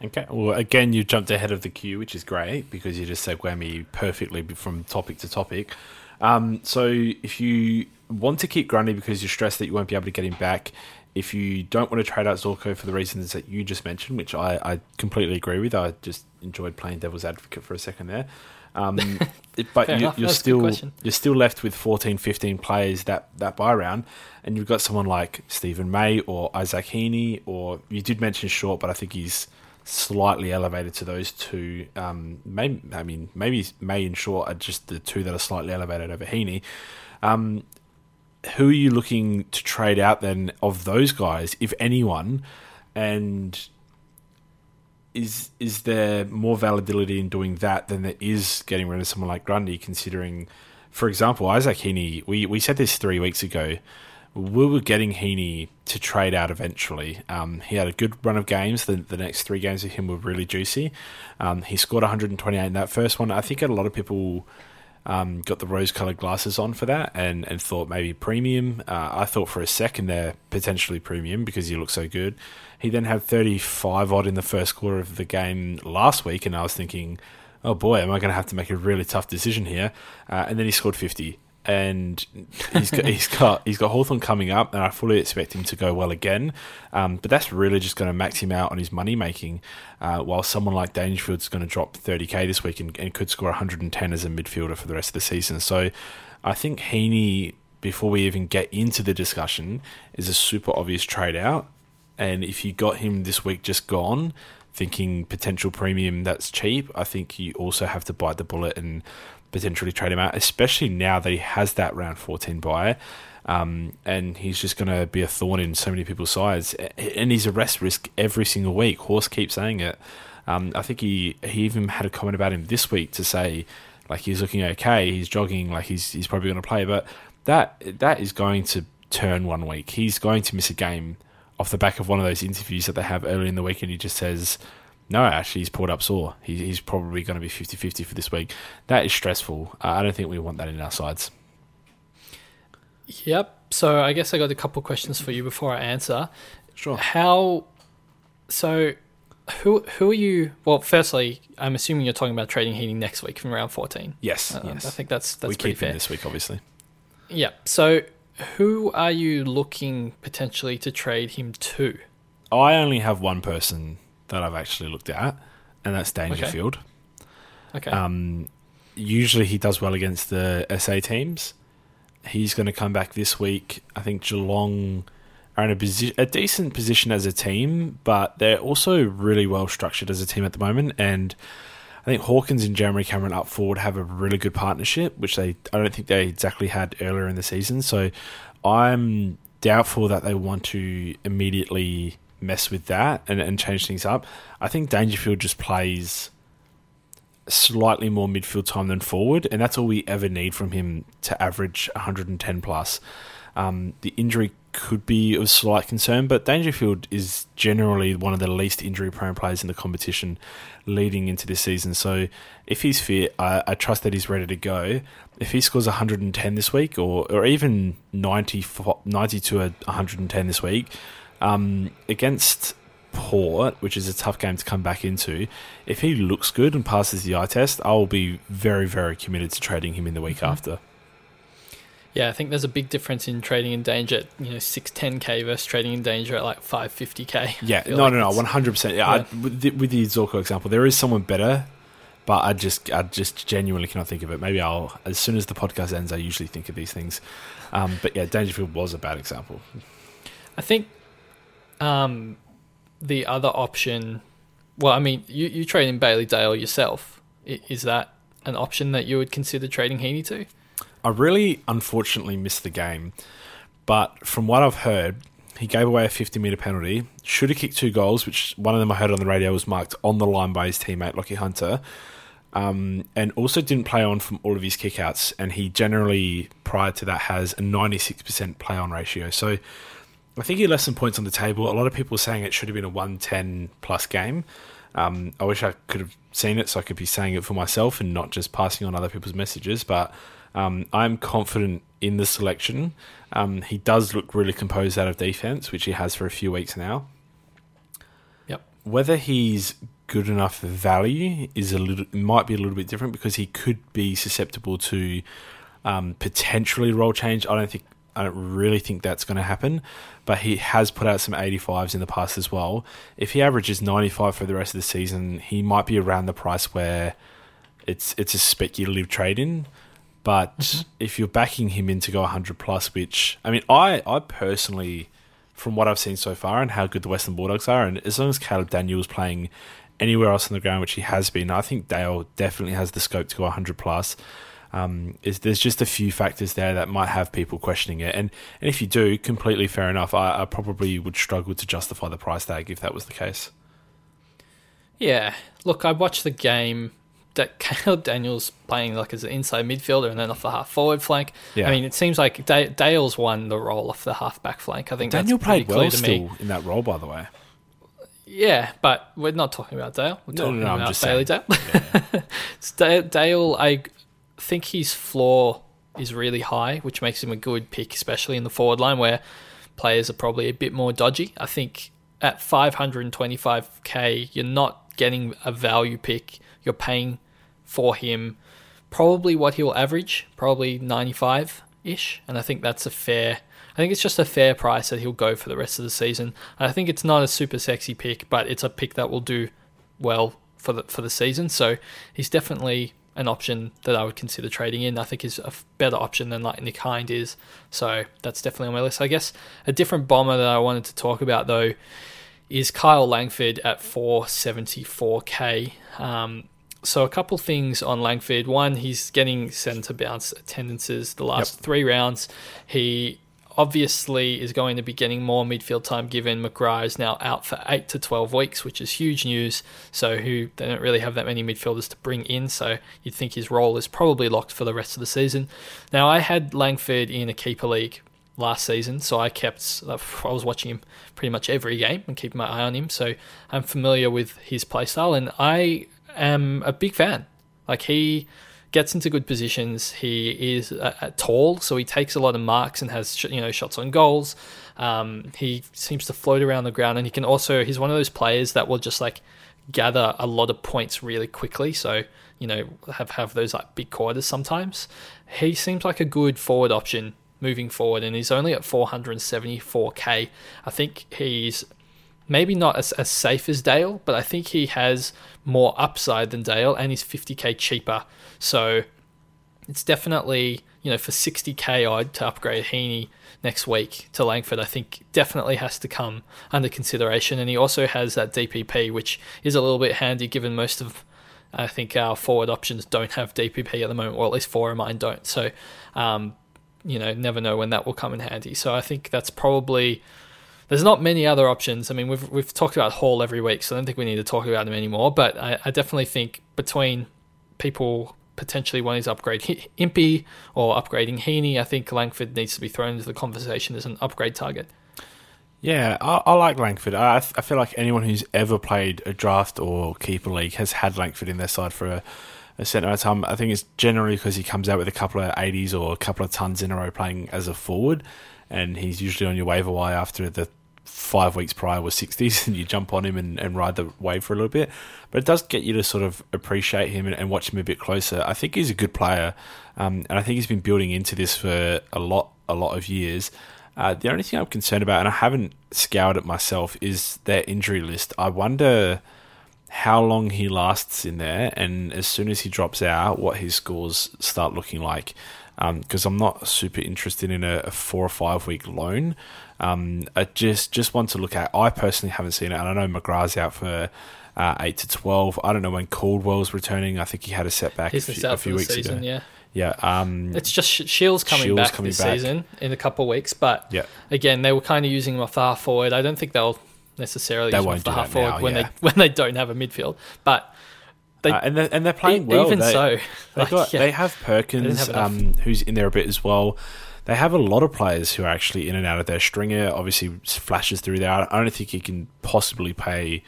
Okay. Well, again, you jumped ahead of the queue, which is great because you just segued me perfectly from topic to topic. Um, so, if you want to keep Grundy because you're stressed that you won't be able to get him back, if you don't want to trade out Zorko for the reasons that you just mentioned, which I, I completely agree with, I just enjoyed playing devil's advocate for a second there. Um, but you, you're That's still you're still left with 14, 15 players that that buy round, and you've got someone like Steven May or Isaac Heaney, or you did mention Short, but I think he's slightly elevated to those two. Um, maybe I mean maybe May and Short are just the two that are slightly elevated over Heaney. Um, who are you looking to trade out then of those guys, if anyone? And is is there more validity in doing that than there is getting rid of someone like Grundy? Considering, for example, Isaac Heaney, we we said this three weeks ago. We were getting Heaney to trade out eventually. Um, he had a good run of games. The, the next three games of him were really juicy. Um, he scored 128 in that first one. I think a lot of people um, got the rose-colored glasses on for that and, and thought maybe premium. Uh, I thought for a second there potentially premium because he looked so good. He then had 35 odd in the first quarter of the game last week, and I was thinking, oh boy, am I going to have to make a really tough decision here? Uh, and then he scored 50. And he's got, he's got he's got Hawthorn coming up, and I fully expect him to go well again. Um, but that's really just going to max him out on his money making. Uh, while someone like Dangerfield's going to drop 30k this week and, and could score 110 as a midfielder for the rest of the season. So I think Heaney, before we even get into the discussion, is a super obvious trade out. And if you got him this week just gone, thinking potential premium that's cheap, I think you also have to bite the bullet and potentially trade him out, especially now that he has that round 14 bye. Um, and he's just going to be a thorn in so many people's sides. And he's a rest risk every single week. Horse keeps saying it. Um, I think he, he even had a comment about him this week to say, like, he's looking okay, he's jogging, like, he's, he's probably going to play. But that that is going to turn one week. He's going to miss a game off the back of one of those interviews that they have early in the week, and he just says, no, actually, he's pulled up sore. He, he's probably going to be 50 50 for this week. That is stressful. Uh, I don't think we want that in our sides. Yep. So I guess I got a couple questions for you before I answer. Sure. How? So, who who are you? Well, firstly, I'm assuming you're talking about trading Heaney next week from round 14. Yes, Uh, yes. I think that's that's we pretty keep fair. him this week, obviously. Yeah. So, who are you looking potentially to trade him to? I only have one person that I've actually looked at, and that's Dangerfield. Okay. Um, usually he does well against the SA teams. He's going to come back this week. I think Geelong are in a, posi- a decent position as a team, but they're also really well structured as a team at the moment. And I think Hawkins and Jeremy Cameron up forward have a really good partnership, which they I don't think they exactly had earlier in the season. So I'm doubtful that they want to immediately mess with that and, and change things up. I think Dangerfield just plays slightly more midfield time than forward, and that's all we ever need from him to average 110 plus. Um, the injury could be of slight concern, but Dangerfield is generally one of the least injury prone players in the competition leading into this season. So if he's fit, I, I, trust that he's ready to go. If he scores 110 this week, or, or even 90, 90 to 110 this week, um, against Port, which is a tough game to come back into, if he looks good and passes the eye test, I'll be very, very committed to trading him in the week mm-hmm. after. Yeah, I think there's a big difference in trading in danger at you know six ten k versus trading in danger at like five fifty k. Yeah, no, like no, no, one hundred percent. Yeah, I, with, the, with the Zorko example, there is someone better, but I just, I just genuinely cannot think of it. Maybe I'll as soon as the podcast ends, I usually think of these things. Um, but yeah, Dangerfield was a bad example. I think um, the other option. Well, I mean, you you trade in Bailey Dale yourself. Is that an option that you would consider trading Heaney to? I really unfortunately missed the game, but from what I've heard, he gave away a 50 metre penalty, should have kicked two goals, which one of them I heard on the radio was marked on the line by his teammate, Lachie Hunter, um, and also didn't play on from all of his kickouts. And he generally, prior to that, has a 96% play on ratio. So I think he left some points on the table. A lot of people are saying it should have been a 110 plus game. Um, I wish I could have seen it so I could be saying it for myself and not just passing on other people's messages, but um, I'm confident in the selection. Um, he does look really composed out of defense, which he has for a few weeks now. Yep. Whether he's good enough value is a little might be a little bit different because he could be susceptible to um, potentially role change. I don't think I don't really think that's going to happen, but he has put out some 85s in the past as well. If he averages 95 for the rest of the season, he might be around the price where it's it's a speculative trade in. But mm-hmm. if you're backing him in to go 100 plus, which I mean, I I personally, from what I've seen so far and how good the Western Bulldogs are, and as long as Caleb Daniel's playing anywhere else on the ground, which he has been, I think Dale definitely has the scope to go 100 plus. Um, is there's just a few factors there that might have people questioning it, and, and if you do, completely fair enough. I, I probably would struggle to justify the price tag if that was the case. Yeah, look, I watched the game that Caleb Daniel's playing like as an inside midfielder and then off the half forward flank. Yeah. I mean, it seems like Dale's won the role off the half back flank. I think Daniel played well still in that role, by the way. Yeah, but we're not talking about Dale. We're talking no, no, no, about Bailey Dale. Yeah. Dale, I think his floor is really high, which makes him a good pick, especially in the forward line where players are probably a bit more dodgy. I think at 525k, you're not getting a value pick. You're paying for him probably what he'll average, probably 95 ish. And I think that's a fair. I think it's just a fair price that he'll go for the rest of the season. I think it's not a super sexy pick, but it's a pick that will do well for the for the season. So he's definitely an option that I would consider trading in. I think is a better option than like Nick Hind is. So that's definitely on my list. I guess a different bomber that I wanted to talk about though is Kyle Langford at 474k. Um, so a couple things on Langford. One, he's getting centre bounce attendances the last yep. three rounds. He obviously is going to be getting more midfield time given McGrath is now out for 8 to 12 weeks, which is huge news. So who they don't really have that many midfielders to bring in, so you'd think his role is probably locked for the rest of the season. Now I had Langford in a keeper league last season, so I kept I was watching him pretty much every game and keeping my eye on him, so I'm familiar with his playstyle and I am a big fan. Like he gets into good positions. He is uh, uh, tall, so he takes a lot of marks and has you know shots on goals. Um, he seems to float around the ground, and he can also. He's one of those players that will just like gather a lot of points really quickly. So you know have have those like big quarters sometimes. He seems like a good forward option moving forward, and he's only at 474k. I think he's maybe not as, as safe as Dale, but I think he has more upside than Dale and he's 50k cheaper. So it's definitely, you know, for 60k odd to upgrade Heaney next week to Langford, I think definitely has to come under consideration. And he also has that DPP, which is a little bit handy given most of, I think, our forward options don't have DPP at the moment, or at least four of mine don't. So, um, you know, never know when that will come in handy. So I think that's probably there's not many other options. I mean, we've we've talked about Hall every week, so I don't think we need to talk about him anymore. But I, I definitely think between people potentially wanting to upgrade Impey or upgrading Heaney, I think Langford needs to be thrown into the conversation as an upgrade target. Yeah, I, I like Langford. I, I feel like anyone who's ever played a draft or keeper league has had Langford in their side for a, a certain amount of time. I think it's generally because he comes out with a couple of 80s or a couple of tons in a row playing as a forward, and he's usually on your waiver wire after the five weeks prior was 60s and you jump on him and, and ride the wave for a little bit. But it does get you to sort of appreciate him and, and watch him a bit closer. I think he's a good player, um, and I think he's been building into this for a lot, a lot of years. Uh, the only thing I'm concerned about, and I haven't scoured it myself, is their injury list. I wonder how long he lasts in there, and as soon as he drops out, what his scores start looking like. Because um, I'm not super interested in a, a four or five week loan. Um, I just just want to look at. I personally haven't seen it, and I know McGrath's out for uh, eight to twelve. I don't know when Caldwell's returning. I think he had a setback He's a few, a few weeks season, ago. Yeah. Yeah, um, it's just Shields coming Shields back coming this back. season in a couple of weeks, but Yeah. again, they were kind of using him the half forward. I don't think they'll necessarily They use him the half forward now, when yeah. they when they don't have a midfield. But they uh, and they're, and they're playing e- well. even they, so, they like, got yeah. they have Perkins, have um, who's in there a bit as well. They have a lot of players who are actually in and out of their stringer. Obviously, flashes through there. I don't think he can possibly pay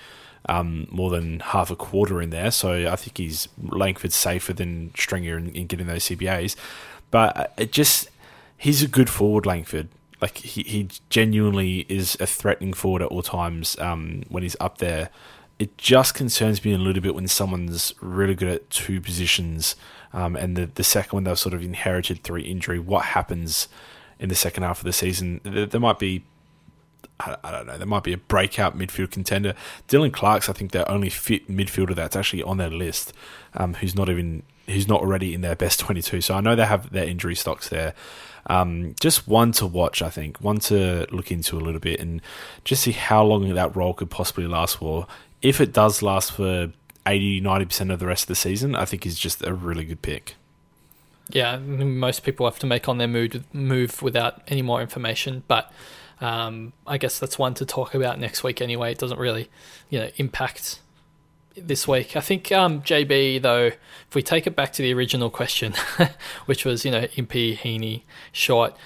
um, more than half a quarter in there. So I think he's Langford's safer than Stringer in, in getting those CBAs. But uh, it just he's a good forward, Langford. Like he, he genuinely is a threatening forward at all times um, when he's up there. It just concerns me a little bit when someone's really good at two positions, um, and the the second one they've sort of inherited through injury. What happens in the second half of the season? There, there might be I, I don't know. There might be a breakout midfield contender. Dylan Clarke's, I think, the only fit midfielder that's actually on their list, um, who's not even who's not already in their best twenty-two. So I know they have their injury stocks there. Um, just one to watch, I think, one to look into a little bit and just see how long that role could possibly last for. If it does last for 80 90% of the rest of the season, I think is just a really good pick. yeah, most people have to make on their mood, move without any more information. But um, I guess that's one to talk about next week anyway. It doesn't really, you know, impact this week. I think um, JB though, if we take it back to the original question, which was you know Impey Heaney short,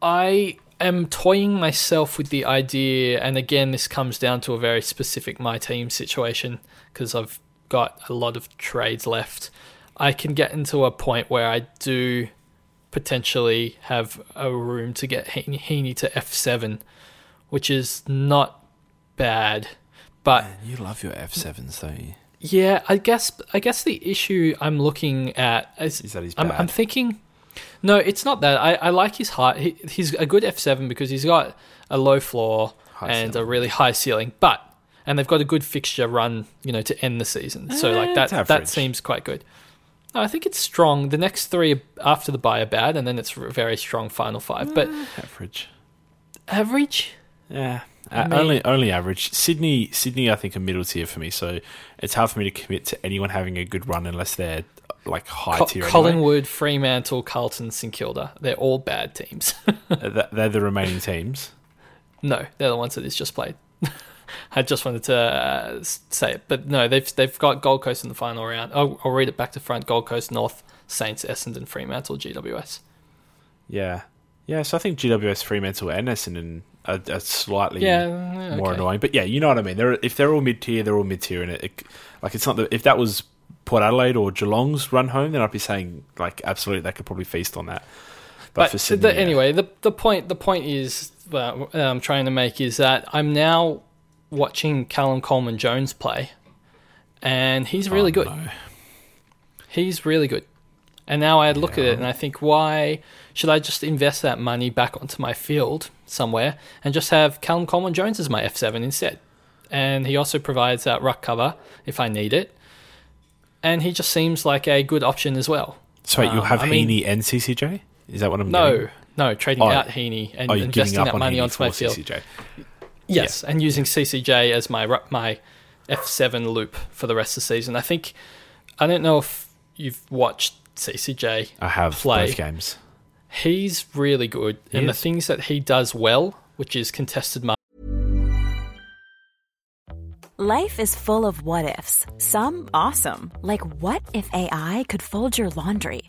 I am toying myself with the idea, and again, this comes down to a very specific my team situation because I've got a lot of trades left. I can get into a point where I do potentially have a room to get Heaney to F7, which is not bad. But You love your F7s, don't you? yeah, I guess I guess the issue I'm looking at is, Is that he's I'm. I'm thinking. No, it's not that. I, I like his height. He, he's a good F7 because he's got a low floor High and ceiling. a really high ceiling. But and they've got a good fixture run, you know, to end the season. So Eh, like that that seems quite good. No, I think it's strong. The next three after the bye are bad, and then it's a very strong final five. But Average. average, Yeah, uh, only only average. Sydney, Sydney, I think a middle tier for me. So it's hard for me to commit to anyone having a good run unless they're like high Co- tier. anyway. Collingwood, Fremantle, Carlton, St Kilda. They're all bad teams. They're the remaining teams. No, they're the ones that he's just played. I just wanted to uh, say it, but no, they've they've got Gold Coast in the final round. I'll, I'll read it back to front: Gold Coast, North, Saints, Essendon, Fremantle, GWS. Yeah, yeah. So I think GWS, Fremantle, and Essendon are, are slightly Yeah, more okay. annoying. But yeah, you know what I mean. They're if they're all mid tier, they're all mid tier, and it, it like it's not that if that was Port Adelaide or Geelong's run home, then I'd be saying like absolutely they could probably feast on that. But, But, for Sydney, the, yeah. anyway, the the point the point is well, I'm um, trying to make is that I'm now watching Callum Coleman Jones play, and he's really Oh, good. no. He's really good. And now I look at it and I think, why should I just invest that money back onto my field somewhere and just have Callum Coleman Jones as my F7 instead? And he also provides that ruck cover if I need it. And he just seems like a good option as well. So Um, have I mean- Heaney and CCJ. Is that what I'm doing? No, getting? no, trading Oh, out Heaney and Oh, investing that on money Heaney onto my field. CCJ. Yes, and using CCJ as my my F7 loop for the rest of the season. I think I don't know if you've watched CCJ I have play. both games. He's really good, He and the things that he does well, which is contested mark. Life is full of what ifs. Some awesome, like what if AI could fold your laundry?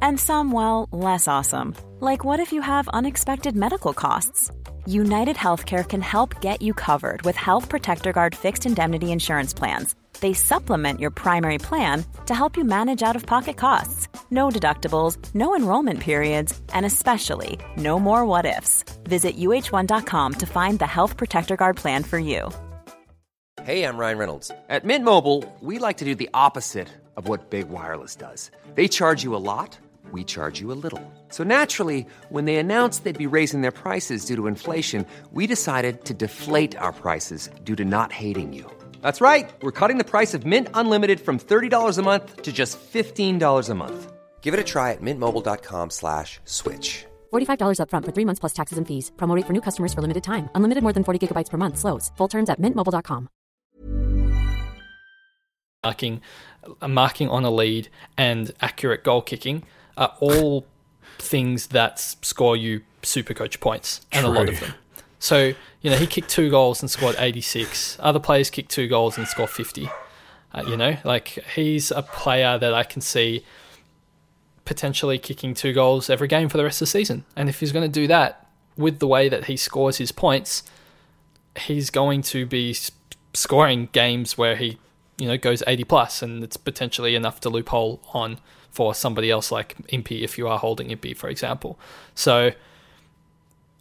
And some, well, less awesome, like what if you have unexpected medical costs? United Healthcare can help get you covered with Health Protector Guard fixed indemnity insurance plans. They supplement your primary plan to help you manage out of pocket costs. No deductibles, no enrollment periods, and especially no more what ifs. Visit uh1.com to find the Health Protector Guard plan for you. Hey, I'm Ryan Reynolds. At Mint Mobile, we like to do the opposite of what Big Wireless does. They charge you a lot, we charge you a little. So naturally, when they announced they'd be raising their prices due to inflation, we decided to deflate our prices due to not hating you. That's right. We're cutting the price of Mint Unlimited from $30 a month to just $15 a month. Give it a try at mintmobile.com slash switch. $45 upfront for three months plus taxes and fees. Promo rate for new customers for limited time. Unlimited more than 40 gigabytes per month. Slows. Full terms at mintmobile.com. marking, marking on a lead, and accurate goal kicking are all things that score you super coach points, and a lot of them. So you know he kicked two goals and scored 86. Other players kicked two goals and score 50. Uh, you know, like he's a player that I can see potentially kicking two goals every game for the rest of the season. And if he's going to do that with the way that he scores his points, he's going to be scoring games where he, you know, goes 80 plus, and it's potentially enough to loophole on for somebody else like Impey if you are holding Impey, for example. So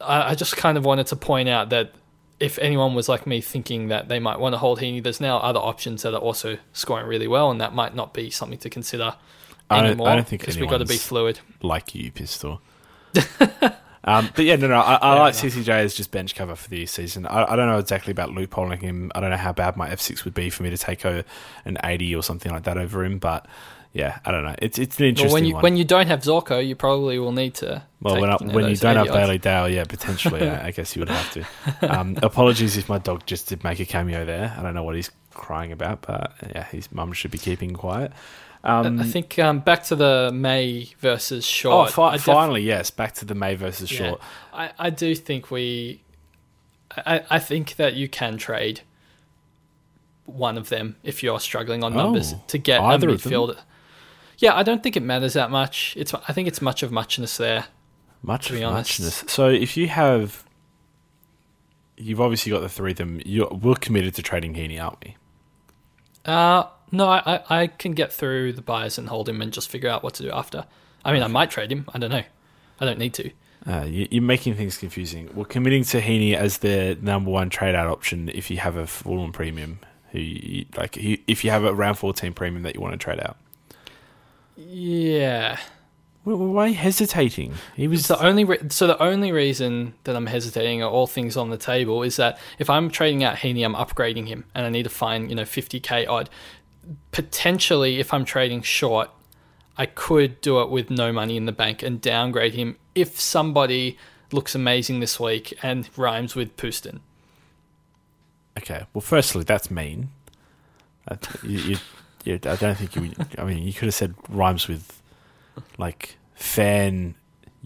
I, I just kind of wanted to point out that if anyone was like me thinking that they might want to hold Heaney, there's now other options that are also scoring really well, and that might not be something to consider I don't- I anymore. don't think because we've got to be fluid. like you, pistol. um, but yeah, no, no, I, I like CCJ as just bench cover for the season. I, I don't know exactly about loopholing him. I don't know how bad my F6 would be for me to take a, an 80 or something like that over him. But yeah, I don't know. It's it's an interesting Well, when you one. when you don't have Zorko, you probably will need to. Well, take, when, I, you know, when you don't have 80 odds. Bailey Dale, yeah, potentially, I, I guess you would have to. Um, apologies if my dog just did make a cameo there. I don't know what he's crying about, but yeah, his mum should be keeping quiet. Um, I think um, back to the May versus oh, Short. fi- def- finally, yes, back to the May versus yeah, Short. I, I do think we. I, I think that you can trade one of them if you're struggling on numbers Oh, to get a either of them? midfielder. Yeah, I don't think it matters that much. It's I think it's much of muchness there. Much to of be honest. muchness. So if you have, you've obviously got the three of them. You're, we're committed to trading Heaney, aren't we? Uh no, I, I I can get through the buyers and hold him and just figure out what to do after. I mean, I might trade him. I don't know. I don't need to. Uh, you, you're making things confusing. We're committing to Heaney as the number one trade out option if you have a Fulham premium. Who you, like if you have a round fourteen premium that you want to trade out. Yeah. Why, are you hesitating? He was the only re- so the only reason that I'm hesitating are all things on the table is that if I'm trading out Heaney, I'm upgrading him, and I need to find you know 50k odd. Potentially, if I'm trading short, I could do it with no money in the bank and downgrade him if somebody looks amazing this week and rhymes with Pustin. Okay. Well, firstly, that's mean. You, you, I don't think you. I mean, you could have said rhymes with like fan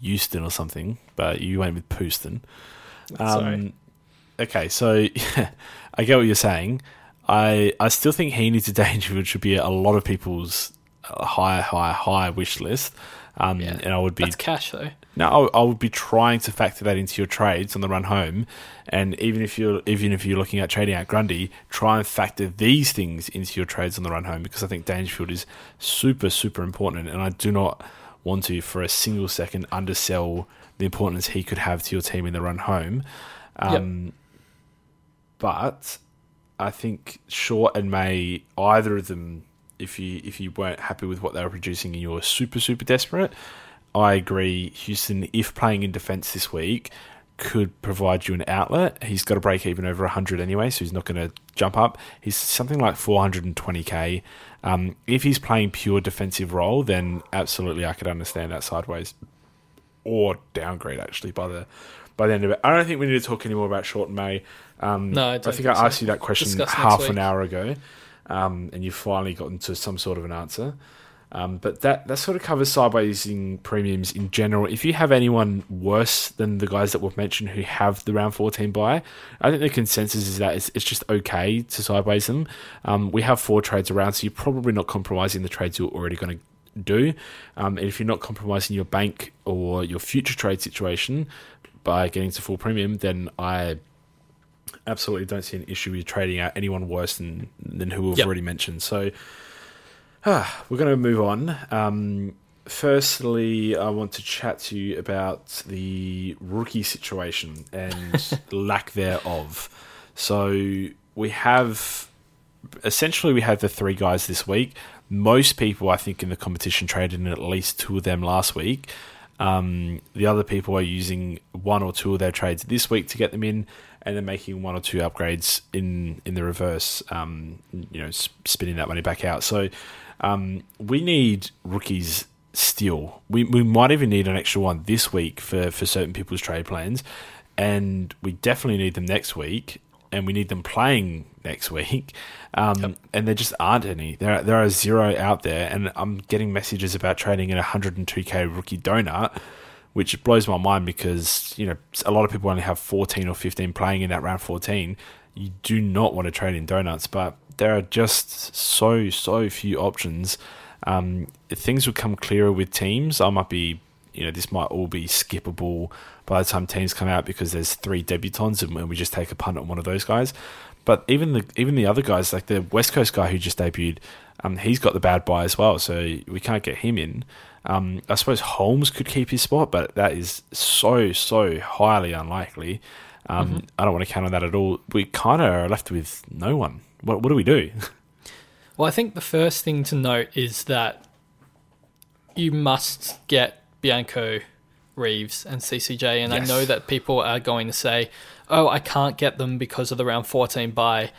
Houston or something, but you went with Pooston. Sorry. Okay, so I get what you're saying. I I still think Heaney to Dangerfield should be a lot of people's uh, high, high, high wish list. Um, Yeah. and I would be That's cash though. no, I, I would be trying to factor that into your trades on the run home, and even if you're even if you're looking at trading out Grundy, try and factor these things into your trades on the run home because I think Dangerfield is super super important, and I do not want to for a single second undersell the importance he could have to your team in the run home. Um, But I think Short and May, either of them, if you if you weren't happy with what they were producing and you were super super desperate, I agree. Houston, if playing in defence this week, could provide you an outlet. He's got a break even over 100 anyway, so he's not going to jump up. He's something like 420k. Um, if he's playing pure defensive role, then absolutely I could understand that sideways or downgrade actually by the by the end of it. I don't think we need to talk anymore about Short and May. Um, No, I I think I asked so. you that question Discuss half an hour ago, um, and you've finally gotten to some sort of an answer. Um, but that, that sort of covers sidewaysing premiums in general. If you have anyone worse than the guys that we've mentioned who have the round 14 bye, I think the consensus is that it's, it's just okay to sideways them. Um, we have four trades around, so you're probably not compromising the trades you're already going to do. Um, and if you're not compromising your bank or your future trade situation by getting to full premium, then I absolutely don't see an issue with trading out anyone worse than, than who we've Yep. already mentioned. So Ah, we're going to move on. Um, firstly, I want to chat to you about the rookie situation and lack thereof. So we have essentially we have the three guys this week. Most people, I think, in the competition traded in at least two of them last week. Um, the other people are using one or two of their trades this week to get them in, and then making one or two upgrades in in the reverse. Um, you know, spinning that money back out. So um, we need rookies still. We we might even need an extra one this week for for certain people's trade plans, and we definitely need them next week, and we need them playing next week. Um, And there just aren't any. There there are zero out there, and I'm getting messages about trading in a 102k rookie donut. Which blows my mind because you know a lot of people only have 14 or 15 playing in that round 14. You do not want to trade in donuts, but there are just so so few options. Um, things will come clearer with teams. I might be, you know, this might all be skippable by the time teams come out because there's three debutants and we just take a punt on one of those guys. But even the even the other guys, like the West Coast guy who just debuted, um, he's got the bad bye as well, so we can't get him in. Um, I suppose Holmes could keep his spot, but that is so so highly unlikely. Um, I don't want to count on that at all. We kind of are left with no one. What what do we do? Well, I think the first thing to note is that you must get Bianco, Reeves, and CCJ. And I know that people are going to say, oh, I can't get them because of the round 14 bye.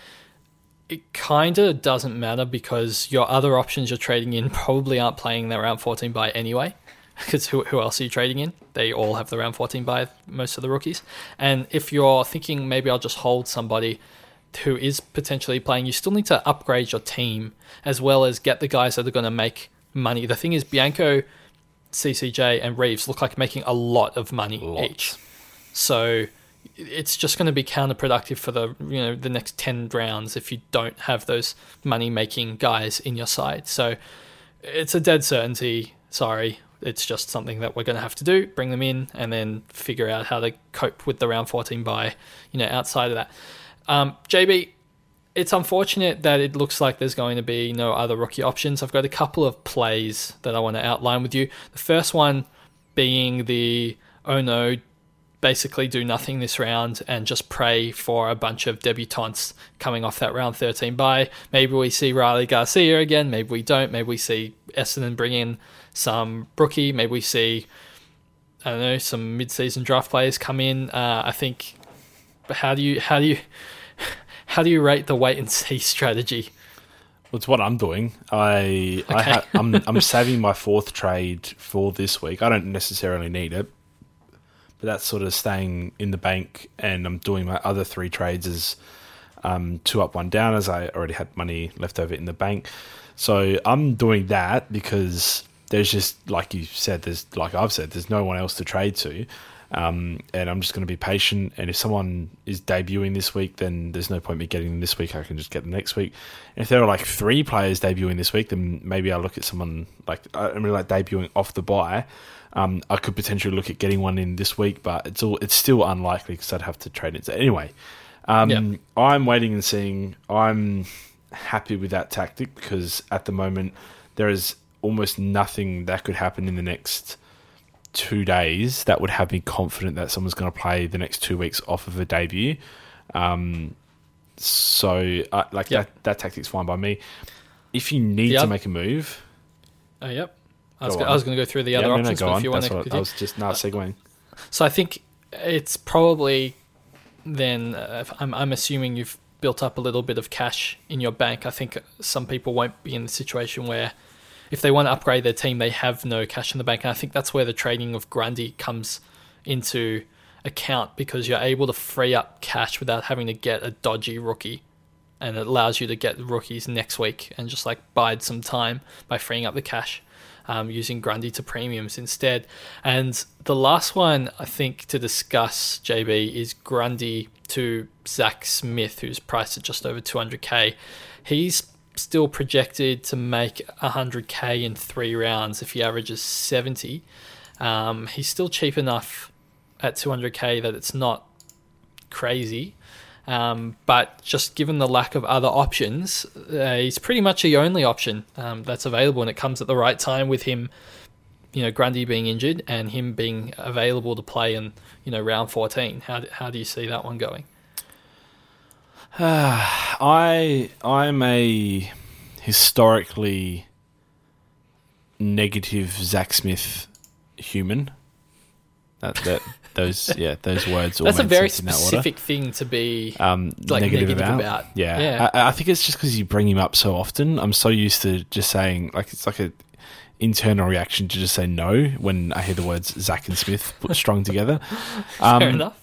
It kind of doesn't matter because your other options you're trading in probably aren't playing the round 14 bye anyway. Because who, who else are you trading in? They all have the round 14 bye, most of the rookies. And if you're thinking maybe I'll just hold somebody who is potentially playing, you still need to upgrade your team as well as get the guys that are going to make money. The thing is, Bianco, CCJ, and Reeves look like making a lot of money each. So it's just going to be counterproductive for the you know the next ten rounds if you don't have those money making guys in your side. So it's a dead certainty. Sorry, it's just something that we're going to have to do. Bring them in and then figure out how to cope with the round fourteen bye you know outside of that. Um, JB, it's unfortunate that it looks like there's going to be no other rookie options. I've got a couple of plays that I want to outline with you. The first one being the oh no, basically do nothing this round and just pray for a bunch of debutantes coming off that round 13 bye. Maybe we see Riley Garcia again, maybe we don't. Maybe we see Essendon bring in some rookie. Maybe we see, I don't know, some mid-season draft players come in. Uh, I think, but how do you, how do you, how do you rate the wait and see strategy? Well, it's what I'm doing. I, I Okay. ha- I'm I'm saving my fourth trade for this week. I don't necessarily need it, but that's sort of staying in the bank, and I'm doing my other three trades as um, two up, one down, as I already had money left over in the bank. So I'm doing that because there's just like you said, there's like I've said, there's no one else to trade to. Um, and I'm just going to be patient. And if someone is debuting this week, then there's no point me getting them this week. I can just get them next week. And if there are like three players debuting this week, then maybe I'll look at someone like I really like debuting off the bye. Um, I could potentially look at getting one in this week, but it's all it's still unlikely because I'd have to trade it. So anyway, um, Yeah. I'm waiting and seeing. I'm happy with that tactic because at the moment there is almost nothing that could happen in the next two days that would have me confident that someone's going to play the next two weeks off of a debut. Um, so, uh, like Yep. that, that tactic's fine by me. If you need The to make a move, Oh, yep. I was, Go go, I was going to go through the yeah, other no, no, options, go but on. if you want to, I was just not segueing. So I think it's probably then uh, if I'm, I'm assuming you've built up a little bit of cash in your bank. I think some people won't be in the situation where if they want to upgrade their team, they have no cash in the bank. And I think that's where the trading of Grundy comes into account because you're able to free up cash without having to get a dodgy rookie. And it allows you to get rookies next week and just like bide some time by freeing up the cash. um, using Grundy to premiums instead. And the last one I think to discuss, JB, is Grundy to Zach Smith, who's priced at just over 200k. He's still projected to make 100k in three rounds if he averages 70. Um, he's still cheap enough at 200k that it's not crazy. Um, but just given the lack of other options, uh, he's pretty much the only option um, that's available, and it comes at the right time with him, you know, Grundy being injured and him being available to play in, you know, round 14. How how do you see that one going? I I'm a historically negative Zach Smith human. That that those yeah those words. All That's a very sense in that order. specific thing to be um, like negative, negative about. about. Yeah, Yeah. I, I think it's just because you bring him up so often. I'm so used to just saying like it's like a internal reaction to just say no when I hear the words Zach and Smith put strung together. Um, fair enough.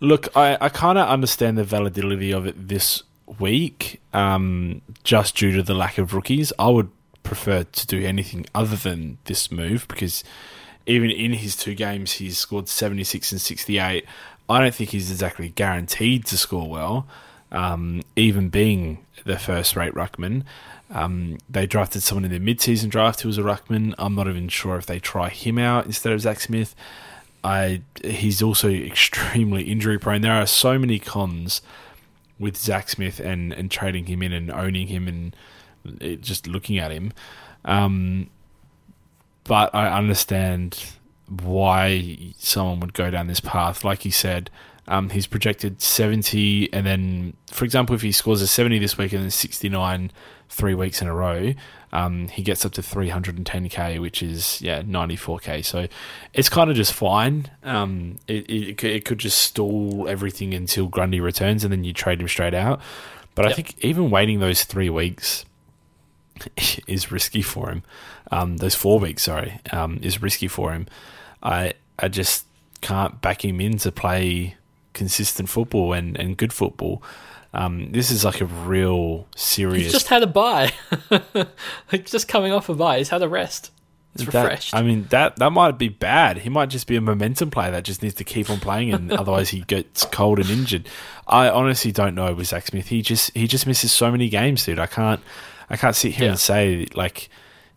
Look, I, I kind of understand the validity of it this week, um, just due to the lack of rookies. I would prefer to do anything other than this move because even in his two games, he's scored 76 and 68. I don't think he's exactly guaranteed to score well, um, even being the first rate Ruckman. Um, they drafted someone in their mid season draft who was a Ruckman. I'm not even sure if they try him out instead of Zach Smith. I he's also extremely injury prone. There are so many cons with Zach Smith and, and trading him in and owning him and it, just looking at him. Um, but I understand why someone would go down this path. Like you said, um, he's projected 70, and then, for example, if he scores a 70 this week and then 69 three weeks in a row, um, he gets up to 310k, which is, yeah, 94k. So it's kind of just fine. Um, it, it, could- it could just stall everything until Grundy returns, and then you trade him straight out. But I think even waiting those three weeks is risky for him. Um, those four weeks, sorry, um, is risky for him. I I just can't back him in to play consistent football and, and good football. Um, this is like a real serious. He's just had a bye. like just coming off a bye. He's had a rest. It's that- refreshed. I mean that that might be bad. He might just be a momentum player that just needs to keep on playing, and otherwise he gets cold and injured. I honestly don't know with Zach Smith. He just he just misses so many games, dude. I can't I can't sit here Yeah. and say like,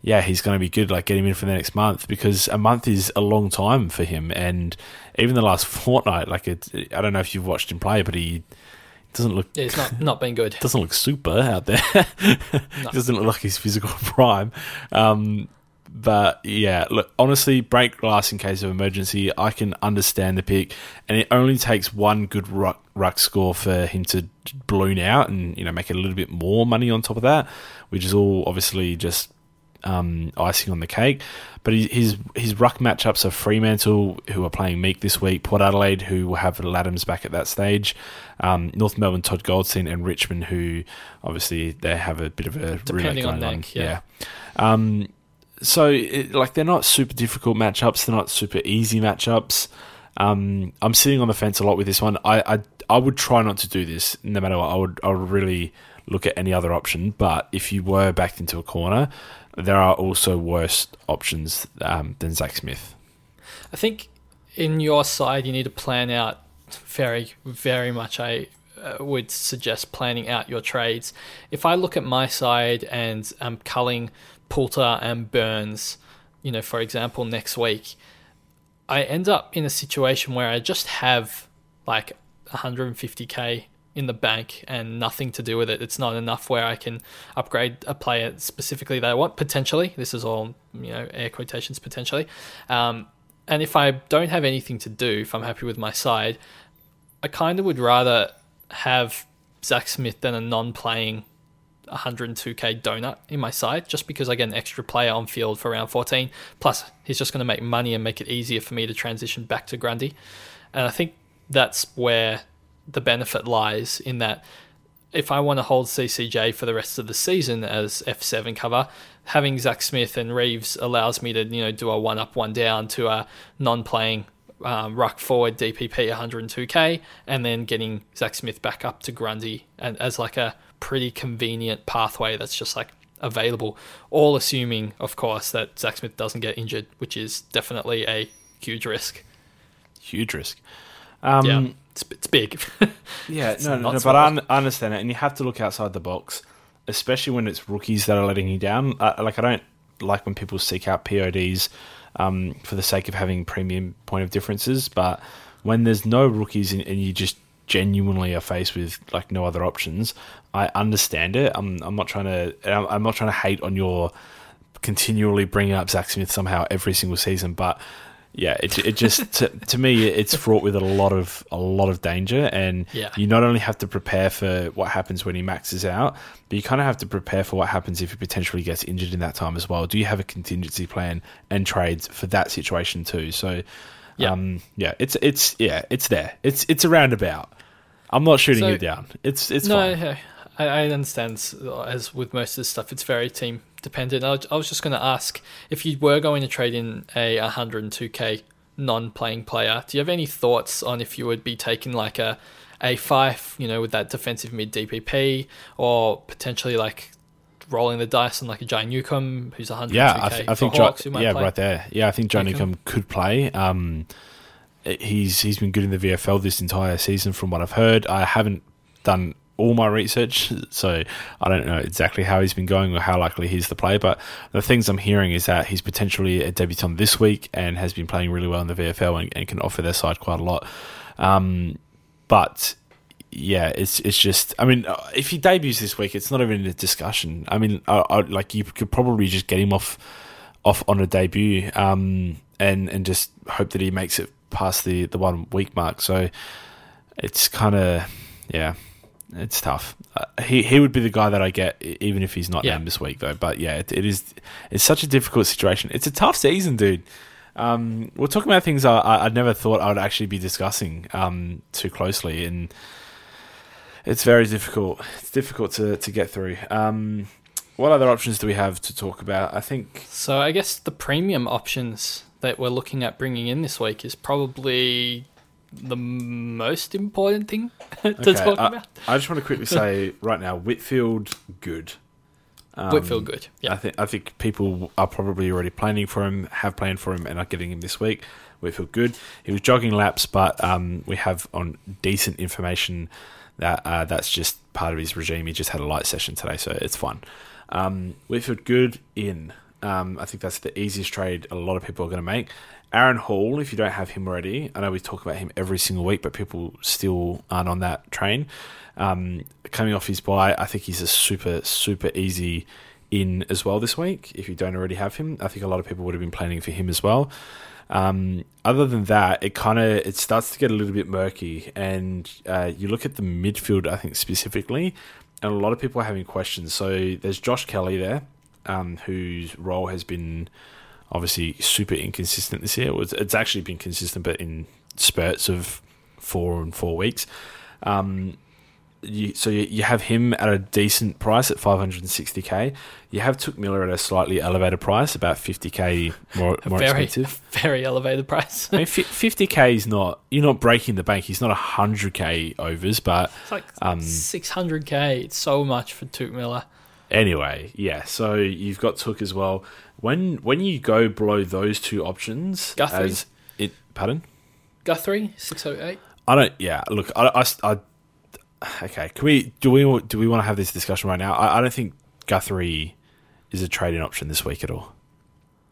yeah, he's going to be good. Like get him in for the next month because a month is a long time for him, and even the last fortnight, like it. I don't know if you've watched him play, but he doesn't look yeah, it's not not been good. doesn't look super out there. He doesn't look like his physical prime. Um, but yeah, look, honestly, break glass in case of emergency. I can understand the pick, and it only takes one good ruck, ruck score for him to balloon out and you know make a little bit more money on top of that, which is all obviously just um, icing on the cake. But his his, ruck matchups are Fremantle, who are playing Meek this week, Port Adelaide, who will have Laddams back at that stage, um, North Melbourne, Todd Goldstein, and Richmond, who obviously they have a bit of a Depending on going neck, yeah. Um, so it, like they're not super difficult matchups. They're not super easy matchups. Um, I'm sitting on the fence a lot with this one. I, I I would try not to do this no matter what. I would I would really look at any other option. But if you were backed into a corner, there are also worse options um, than Zach Smith. I think in your side, you need to plan out very, very much. I uh, would suggest planning out your trades. If I look at my side and I'm culling Poulter and Burns, you know, for example, next week, I end up in a situation where I just have like 150k in the bank and nothing to do with it. It's not enough where I can upgrade a player specifically that I want. Potentially, this is all you know, air quotations potentially. Um, and if I don't have anything to do, if I'm happy with my side, I kind of would rather have Zach Smith than a non-playing 102k donut in my side, just because I get an extra player on field for round 14. Plus, he's just going to make money and make it easier for me to transition back to Grundy. And I think that's where the benefit lies in that if I want to hold CCJ for the rest of the season as F7 cover, having Zach Smith and Reeves allows me to you know do a one up one down to a non-playing um, ruck forward DPP 102k, and then getting Zach Smith back up to Grundy and as like a pretty convenient pathway. That's just like available. All assuming, of course, that Zach Smith doesn't get injured, which is definitely a huge risk. Huge risk. Um, yeah, it's, it's big. Yeah, It's no, no, no, but I, I understand it, and you have to look outside the box, especially when it's rookies that are letting you down. Uh, like I don't like when people seek out PODs um, for the sake of having premium point of differences, but when there's no rookies and, and you just genuinely are faced with like no other options, I understand it. I'm I'm not trying to I'm I'm not trying to hate on your continually bringing up Zach Smith somehow every single season, but yeah, it it just to, to me it's fraught with a lot of a lot of danger, and Yeah. you not only have to prepare for what happens when he maxes out, but you kind of have to prepare for what happens if he potentially gets injured in that time as well. Do you have a contingency plan and trades for that situation too? So, Yeah. um, yeah, it's it's yeah, it's there. It's it's a roundabout. I'm not shooting So- you down. It's it's no, fine. I, I understand. As with most of this stuff, it's very team dependent. I, was- just going to ask if you were going to trade in a 102k non-playing player. Do you have any thoughts on if you would be taking like a a five, you know, with that defensive mid DPP, or potentially like rolling the dice on like a Jai Newcombe who's 102k Yeah, I, th- I think Jo- Hawks, who might yeah, play? right there. Yeah, I think Johnny Newcombe. Newcombe could play. Um, he's he's been good in the VFL this entire season, from what I've heard. I haven't done all my research, so I don't know exactly how he's been going or how likely he's to play. But the things I'm hearing is that he's potentially a debutant this week and has been playing really well in the VFL and, and can offer their side quite a lot. Um, but yeah, it's it's just. I mean, uh, if he debuts this week, it's not even a discussion. I mean, I, I, like you could probably just get him off off on a debut, um, and and just hope that he makes it past the the one week mark. So it's kind of yeah, it's tough. Uh, he he would be the guy that I get even if he's not Yeah. named this week though. But yeah, it, it is it's such a difficult situation. It's a tough season, dude. Um, we're talking about things I, I I never thought I would actually be discussing um, too closely, and it's very difficult. It's difficult to, to get through. Um, what other options do we have to talk about? I think So I guess the premium options that we're looking at bringing in this week is probably the most important thing to okay, talk I, about. I just want to quickly say right now, Whitfield, good. Um, Whitfield, good. Yeah. I think I think people are probably already planning for him, have planned for him, and are getting him this week. Whitfield, good. He was jogging laps, but um, we have on decent information that uh, that's just part of his regime. He just had a light session today, so it's fine. Um, Whitfield, good in. Um, I think that's the easiest trade a lot of people are going to make. Aaron Hall, if you don't have him already, I know we talk about him every single week, but people still aren't on that train. Um, coming off his bye, I think he's a super, super easy in as well this week. If you don't already have him, I think a lot of people would have been planning for him as well. Um, other than that, it kind of it starts to get a little bit murky, and uh, you look at the midfield. I think specifically, and a lot of people are having questions. So there's Josh Kelly there, um, whose role has been obviously super inconsistent this year. It was, it's actually been consistent, but in spurts of four and four weeks. Um, you, so you, you have him at a decent price at 560k. You have Touk Miller at a slightly elevated price, about 50k more, more very, expensive. very elevated price. I mean, fi- 50k is not you're not breaking the bank. He's not 100k overs, but It's like um, 600k. It's so much for Touk Miller. Anyway, yeah. So you've got Touk as well. When when you go below those two options, Guthrie. as it pardon, Guthrie, 608. I don't. Yeah, look, I, I, I- okay. Can we do we do we want to have this discussion right now? I, I don't think Guthrie is a trading option this week at all.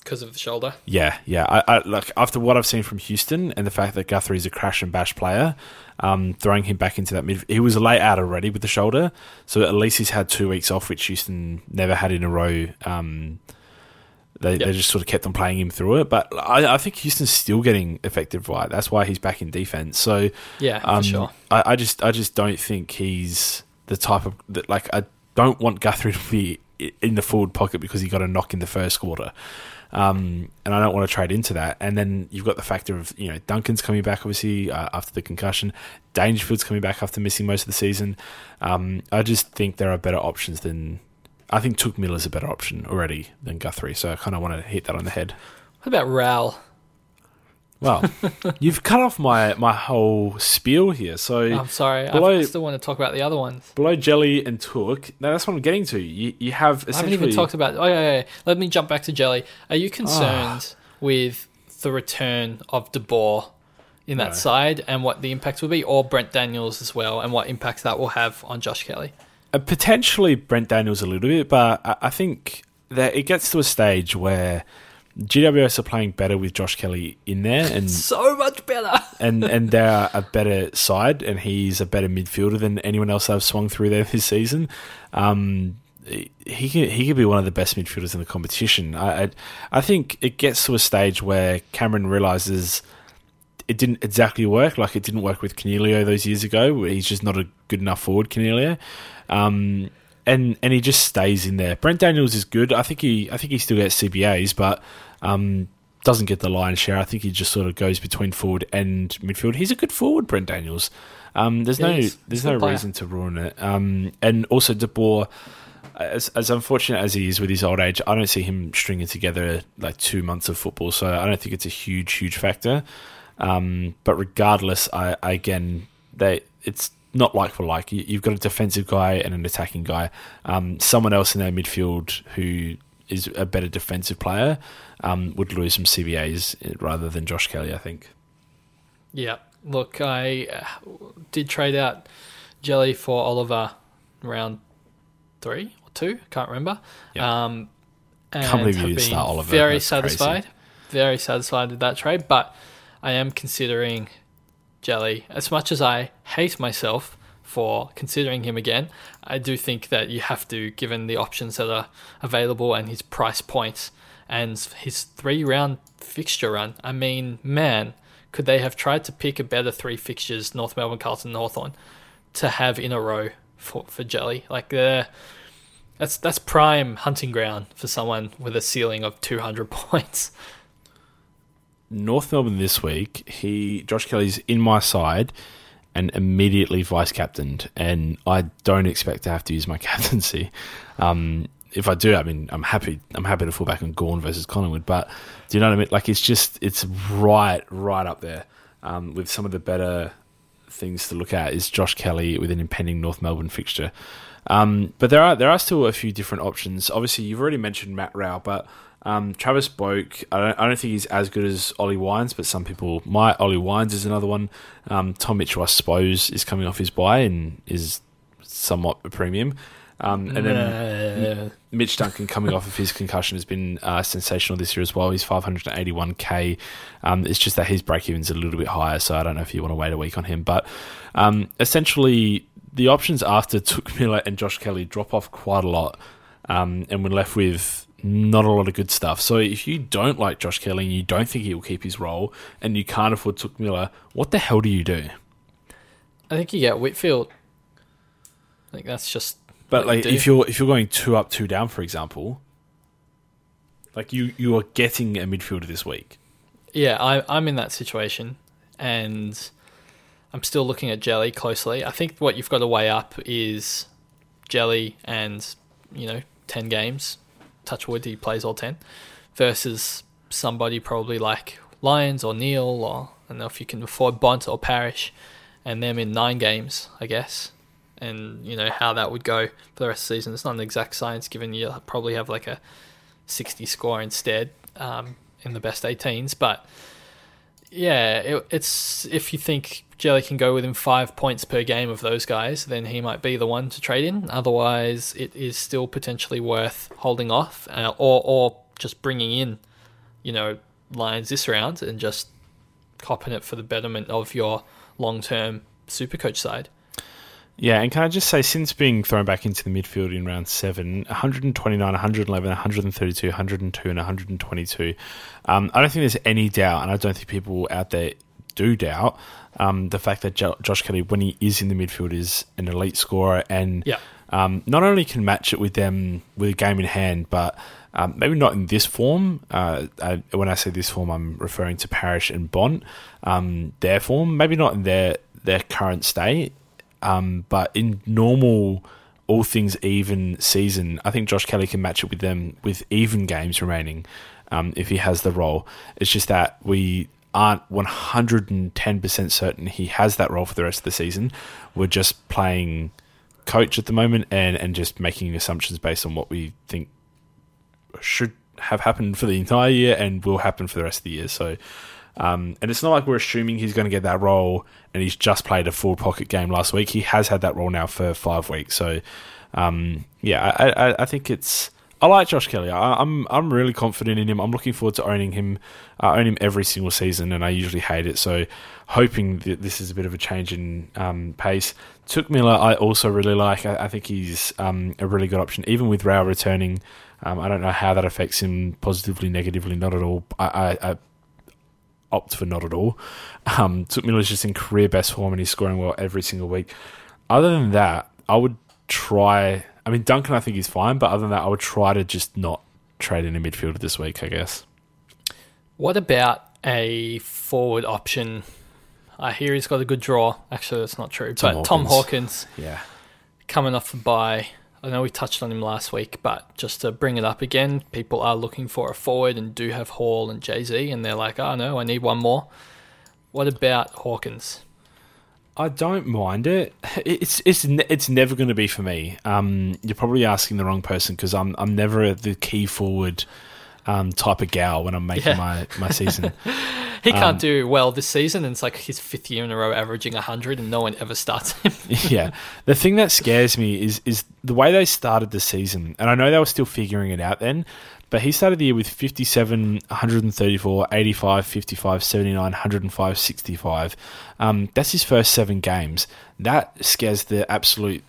Because of the shoulder. Yeah, yeah. I, I like after what I've seen from Houston and the fact that Guthrie is a crash and bash player, um, throwing him back into that mid. He was late out already with the shoulder, so at least he's had two weeks off, which Houston never had in a row. Um, they, they just sort of kept on playing him through it, but I, I think Houston's still getting effective right. That's why he's back in defense. So Yeah, for um, sure. I, I just I just don't think he's the type of that. Like I don't want Guthrie to be in the forward pocket because he got a knock in the first quarter. Um, and I don't want to trade into that. And then you've got the factor of you know Duncan's coming back obviously uh, after the concussion, Dangerfield's coming back after missing most of the season. Um, I just think there are better options than I think Touk Miller's a better option already than Guthrie. So I kind of want to hit that on the head. What about Rowell? Well, you've cut off my, my whole spiel here. So I'm sorry. Below, I still want to talk about the other ones. Below Jelly and Touk. Now that's what I'm getting to. You, you have I haven't even talked about. Oh, yeah, yeah, yeah. Let me jump back to Jelly. Are you ah. concerned with the return of De Boer in that No. side and what the impact will be, or Brent Daniels as well, and what impact that will have on Josh Kelly? Uh, potentially Brent Daniels a little bit, but I, I think that it gets to a stage where GWS are playing better with Josh Kelly in there, and So much better. and and they're a better side, and he's a better midfielder than anyone else I've swung through there this season. Um, he could, he could be one of the best midfielders in the competition. I, I I think it gets to a stage where Cameron realizes it didn't exactly work. Like it didn't work with Coniglio those years ago. He's just not a good enough forward, Coniglio. Um, and and he just stays in there. Brent Daniels is good. I think he I think he still gets CBAs, but um, doesn't get the lion's share. I think he just sort of goes between forward and midfield. He's a good forward, Brent Daniels. Um, there's Yeah, no there's he's no reason to ruin it. Um, and also De Boer, as as unfortunate as he is with his old age, I don't see him stringing together like two months of football. So I don't think it's a huge huge factor. Um, but regardless, I, I again they it's not like for like. You, you've got a defensive guy and an attacking guy. Um, someone else in their midfield who is a better defensive player um, would lose some CBAs rather than Josh Kelly. I think. Yeah. Look, I uh, did trade out Jelly for Oliver round three or two. Can't remember. Yeah. Um, and Can't believe you have didn't been Oliver. Very That's crazy. satisfied. Very satisfied with that trade. But I am considering Jelly. As much as I hate myself for considering him again, I do think that you have to, given the options that are available and his price points and his three round fixture run. I mean, man, could they have tried to pick a better three fixtures, North Melbourne, Carlton, Northorn, to have in a row for, for Jelly? Like, uh, that's, that's prime hunting ground for someone with a ceiling of 200 points. North Melbourne this week, he Josh Kelly's in my side and immediately vice captained, and I don't expect to have to use my captaincy. Um, if I do, I mean, I'm happy. I'm happy to fall back on Gawn versus Collingwood, but do you know what I mean? Like, it's just it's right, right up there um, with some of the better things to look at. Is Josh Kelly with an impending North Melbourne fixture? Um, but there are there are still a few different options. Obviously, you've already mentioned Matt Rowell, but um, Travis Boak, I don't, I don't think he's as good as Ollie Wines, but some people might. Ollie Wines is another one. Um, Tom Mitchell, I suppose, is coming off his bye and is somewhat a premium. Um, and then Nah. Mitch Duncan coming off of his concussion has been uh, sensational this year as well. He's 581k. Um, it's just that his break even's a little bit higher, so I don't know if you want to wait a week on him. But um, essentially, the options after Touk Miller and Josh Kelly drop off quite a lot, um, and we're left with not a lot of good stuff. So if you don't like Josh Kelly and you don't think he will keep his role, and you can't afford Touk Miller, what the hell do you do? I think you get Whitfield. I think that's just. But what you like, if you're if you're going two up, two down, for example, like you you are getting a midfielder this week. Yeah, I, I'm in that situation, and I'm still looking at Jelly closely. I think what you've got to weigh up is Jelly and you know ten games. Touch wood, he plays all ten, versus somebody probably like Lyons or Neale, or I don't know if you can afford Bont or Parish, and them in nine games, I guess. And you know how that would go for the rest of the season. It's not an exact science, given you probably have like a 60 score instead um, in the best 18s. But yeah, it, it's if you think Jelly can go within five points per game of those guys, then he might be the one to trade in. Otherwise, it is still potentially worth holding off uh, or or just bringing in, you know, Lyons this round and just copping it for the betterment of your long term super coach side. Yeah, and can I just say, since being thrown back into the midfield in round seven, 129, 111, 132, 102, and 122, um, I don't think there's any doubt, and I don't think people out there do doubt um, the fact that jo- Josh Kelly, when he is in the midfield, is an elite scorer and Yeah. um, not only can match it with them with a game in hand, but um, maybe not in this form. Uh, I, when I say this form, I'm referring to Parish and Bont. Um, their form, maybe not in their their current state, um, but in normal, all things even season, I think Josh Kelly can match it with them with even games remaining. Um, if he has the role, it's just that we aren't 110% certain he has that role for the rest of the season. We're just playing coach at the moment and, and just making assumptions based on what we think should have happened for the entire year and will happen for the rest of the year. So, um, and it's not like we're assuming he's going to get that role and he's just played a full pocket game last week. He has had that role now for five weeks. So, um, yeah, I, I, I think it's. I like Josh Kelly. I, I'm, I'm really confident in him. I'm looking forward to owning him. I own him every single season, and I usually hate it. So, hoping that this is a bit of a change in um, pace. Touk Miller, I also really like. I, I think he's um, a really good option, even with Rowell returning. Um, I don't know how that affects him positively, negatively, not at all. I, I, I opt for not at all. Um, Touk Miller's just in career best form and he's scoring well every single week. Other than that, I would try. I mean, Duncan, I think he's fine, but other than that, I would try to just not trade in a midfielder this week. I guess. What about a forward option? I hear he's got a good draw. Actually, that's not true. Tom but Hawkins. Tom Hawkins, Yeah. coming off the bye. I know we touched on him last week, but just to bring it up again, people are looking for a forward and do have Hall and Jay Z, and they're like, oh no, I need one more. What about Hawkins? I don't mind it. It's it's it's never going to be for me. Um, you're probably asking the wrong person because I'm I'm never the key forward um, type of gal when I'm making Yeah. my, my season. He can't Um, do well this season, and it's like his fifth year in a row averaging 100, and no one ever starts him. yeah. The thing that scares me is is the way they started the season. And I know they were still figuring it out then, but he started the year with 57, 134, 85, 55, 79, 105, 65. Um, that's his first seven games. That scares the absolute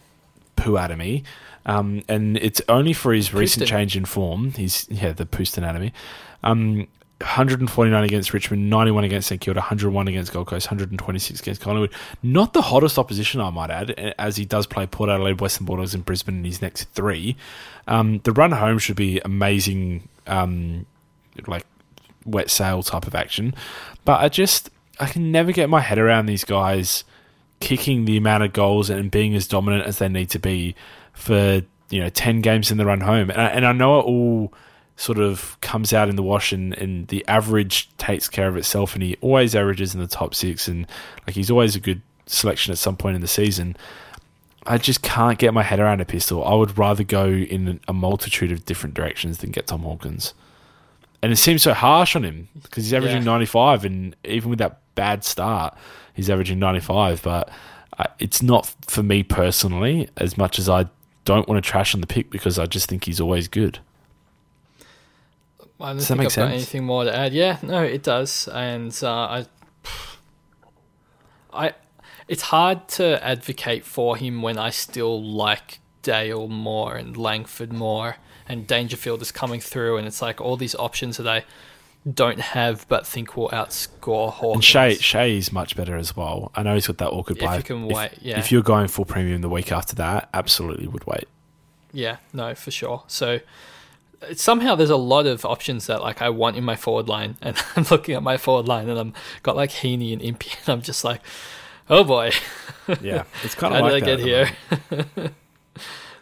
poo out of me. Um, and it's only for his recent change in form. He's yeah, the Pooston anatomy. Um, 149 against Richmond, 91 against St Kilda, 101 against Gold Coast, 126 against Collingwood. Not the hottest opposition, I might add, as he does play Port Adelaide, Western Bulldogs, and Brisbane in his next three. Um, the run home should be amazing, um, like wet sail type of action. But I just I can never get my head around these guys kicking the amount of goals and being as dominant as they need to be for you know 10 games in the run home. And I, and I know it all sort of comes out in the wash and, and the average takes care of itself and he always averages in the top six and like he's always a good selection at some point in the season. I just can't get my head around a pistol. I would rather go in a multitude of different directions than get Tom Hawkins. And it seems so harsh on him because he's averaging Yeah. 95 and even with that bad start he's averaging 95 but uh, it's not for me personally as much as I don't want to trash on the pick because I just think he's always good I don't Does that think make I've got sense? anything more to add. Yeah, no, it does, and uh, I, I, it's hard to advocate for him when I still like Dale more and Langford more, and Dangerfield is coming through, and it's like all these options that I don't have but think will outscore Hawkins. and Shay Shay is much better as well I know he's got that awkward If bye you can wait, yeah. if you're going full premium the week after that absolutely would wait Yeah, no, for sure. So uh, somehow there's a lot of options that like I want in my forward line, and I'm looking at my forward line, and I'm got like Heaney and Impey, and I'm just like, oh boy, yeah it's kind how of did I get here?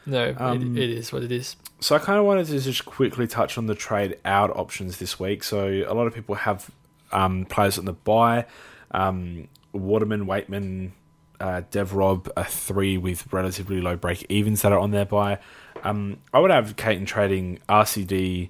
No, Um, it, it is what it is. So I kind of wanted to just quickly touch on the trade out options this week. So a lot of people have um, players on the bye. Um, Waterman, Weightman, uh, Dev Rob are three with relatively low break evens that are on their bye. Um, I would advocate in trading RCD.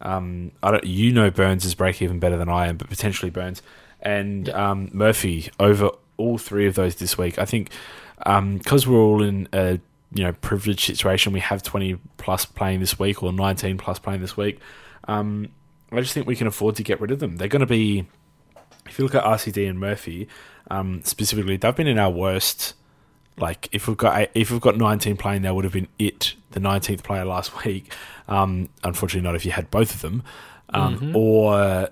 Um, I don't, you know Burns is break even better than I am, but potentially Burns and um, Murphy over all three of those this week. I think because we're all in a you know privileged situation, we have twenty plus playing this week or nineteen plus playing this week. Um, I just think we can afford to get rid of them. They're going to be, if you look at RCD and Murphy um, specifically, they've been in our worst. Like if we've got if we've got nineteen playing, that would have been it, the nineteenth player last week. Um, unfortunately, not if you had both of them, um, or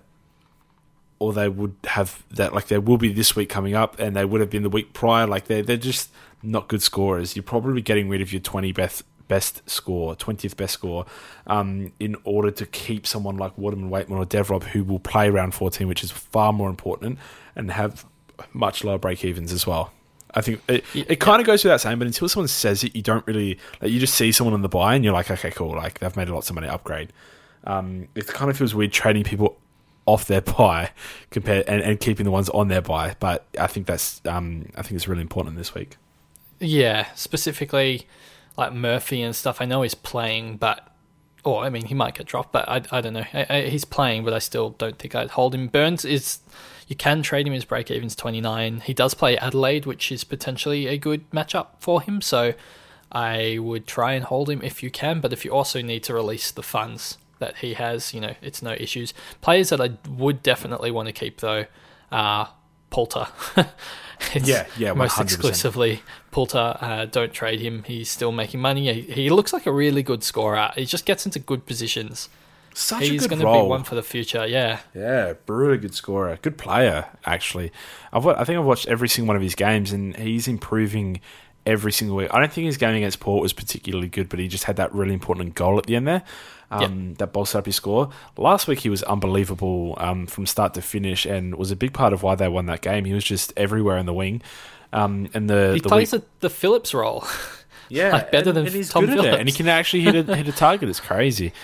or they would have that like there will be this week coming up, and they would have been the week prior. Like they're they're just not good scorers. You're probably getting rid of your twenty best best score, twentieth best score, um, in order to keep someone like Waterman, Weightman, or Devrob who will play round fourteen, which is far more important, and have much lower break evens as well. I think it, it kind of goes without saying, but until someone says it, you don't really like. You just see someone on the bye, and you're like, okay, cool. Like they've made lots of money upgrade. Um, it kind of feels weird trading people off their bye compared and, and keeping the ones on their bye. But I think that's um, I think it's really important this week. Yeah, specifically like Murphy and stuff. I know he's playing, but or I mean he might get dropped, but I, I don't know. I, I, he's playing, but I still don't think I'd hold him. Burns is you can trade him. His break even's twenty nine. He does play Adelaide, which is potentially a good matchup for him. So I would try and hold him if you can, but if you also need to release the funds that he has, you know, it's no issues. Players that I would definitely want to keep though are Poulter. yeah, yeah, 100%. most exclusively Poulter. Uh, don't trade him. He's still making money. He, he, looks like a really good scorer. He just gets into good positions. Such He's a good going to be one for the future. Yeah, Yeah, really good scorer, good player. Actually, I've I think I've watched every single one of his games, and he's improving every single week. I don't think his game against Port was particularly good, but he just had that really important goal at the end there. Um, That bolstered up his score. Last week he was unbelievable um, from start to finish, and was a big part of why they won that game. He was just everywhere in the wing, um, and the he the plays week- the, the Phillips role. yeah, like better than and he's Tom good at it, and he can actually hit a hit a target. It's crazy.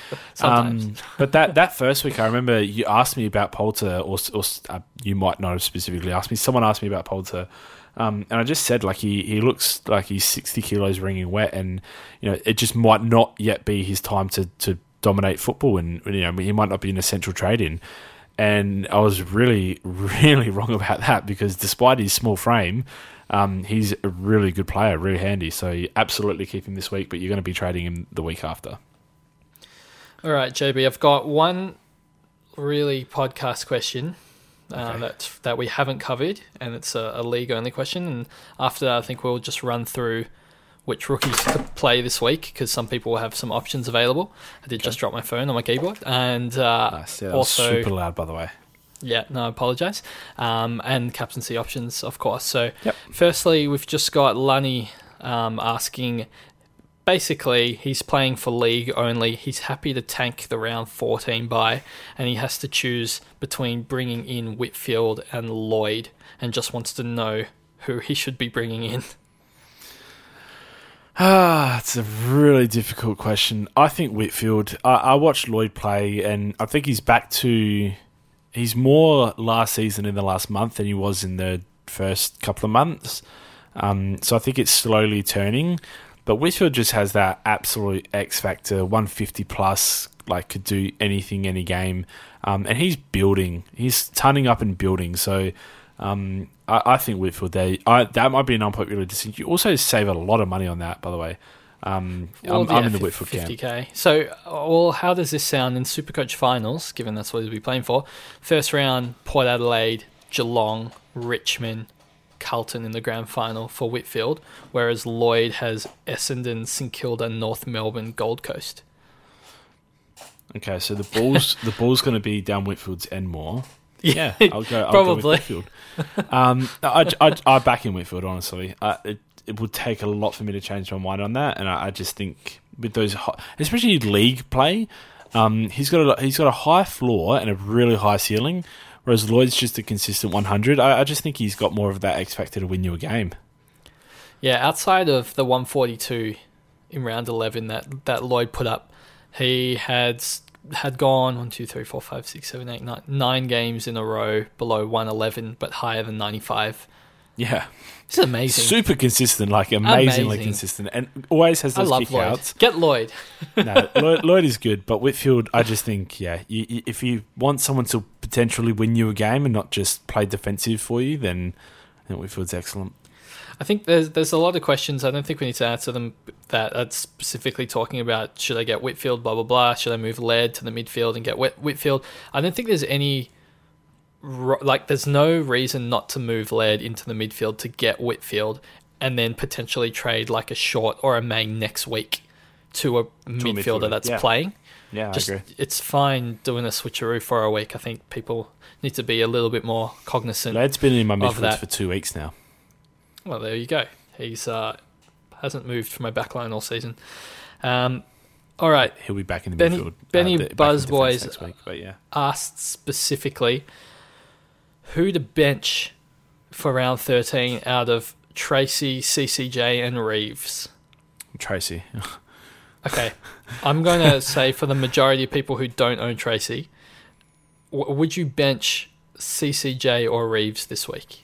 Um, but that that first week, I remember you asked me about Poulter, or, or uh, you might not have specifically asked me. Someone asked me about Poulter, um, and I just said like he he looks like he's sixty kilos ringing wet, and you know it just might not yet be his time to to dominate football, and you know he might not be an essential trade in. And I was really, really wrong about that because despite his small frame, um, he's a really good player, really handy. So you absolutely keep him this week, but you're going to be trading him the week after. All right, JB, I've got one really podcast question uh, that that we haven't covered, and it's a, a league only question. And after that, I think we'll just run through which rookies to play this week because some people will have some options available. I did just drop my phone on my keyboard, and uh, Nice. Yeah, also super loud, by the way. yeah, no, I apologise. Um, and captaincy options, of course. So, Yep. firstly, we've just got Lunny um, asking. Basically, he's playing for league only. He's happy to tank the round 14 bye, and he has to choose between bringing in Whitfield and Lloyd, and just wants to know who he should be bringing in. Ah, it's a really difficult question. I think Whitfield. I, I watched Lloyd play, and I think he's back to. He's more last season in the last month than he was in the first couple of months. Um, so I think it's slowly turning. But Whitfield just has that absolute X factor, 150 plus, like could do anything, any game. Um, and he's building. He's turning up and building. So um, I, I think Whitfield, they, I, that might be an unpopular decision. You also save a lot of money on that, by the way. Um, Well, I'm, I'm in the Whitfield camp. 50k. So, uh, well, how does this sound in Supercoach finals, given that's what he'll be playing for? First round, Port Adelaide, Geelong, Richmond, Carlton in the grand final for Whitfield, whereas Lloyd has Essendon, St Kilda, North Melbourne, Gold Coast. Okay, so the ball's the ball's going to be down Whitfield's end more. Yeah, I'll go. I'll probably. Go with Whitfield. Um, I, I, I back in Whitfield honestly. Uh, it it would take a lot for me to change my mind on that, and I, I just think with those, hi- especially league play, um, he's got a he's got a high floor and a really high ceiling, whereas Lloyd's just a consistent 100. I, I just think he's got more of that X factor to win you a game. Yeah, outside of the 142 in round 11 that, that Lloyd put up, he had had gone one, two, three, four, five, six, seven, eight, nine, nine games in a row below 111, but higher than 95. Yeah, It's amazing. super consistent, like amazingly Amazing. consistent, and always has I those love kick Lloyd. outs. Get Lloyd. no, Lloyd, Lloyd is good, but Whitfield, I just think, yeah, you, you, if you want someone to potentially win you a game and not just play defensive for you, then I think Whitfield's excellent. I think there's there's a lot of questions. I don't think we need to answer them that are specifically talking about should I get Whitfield, blah blah blah. Should I move Laird to the midfield and get Whit- Whitfield? I don't think there's any like there's no reason not to move Laird into the midfield to get Whitfield and then potentially trade like a short or a main next week to a midfielder midfielder, that's yeah. playing. Yeah, Just I agree. it's fine doing a switcheroo for a week. I think people need to be a little bit more cognizant. Laird has been in my midfield for two weeks now. Well, there you go. He's uh, hasn't moved from my backline all season. Um, all right. He'll be back in the Benny- midfield. Benny de- back in Buzz defence Boys- next week, but yeah, Asked specifically who to bench for round 13 out of Tracy, CCJ, and Reeves. Tracy. Okay. I'm going to say for the majority of people who don't own Tracy, w- would you bench CCJ or Reeves this week?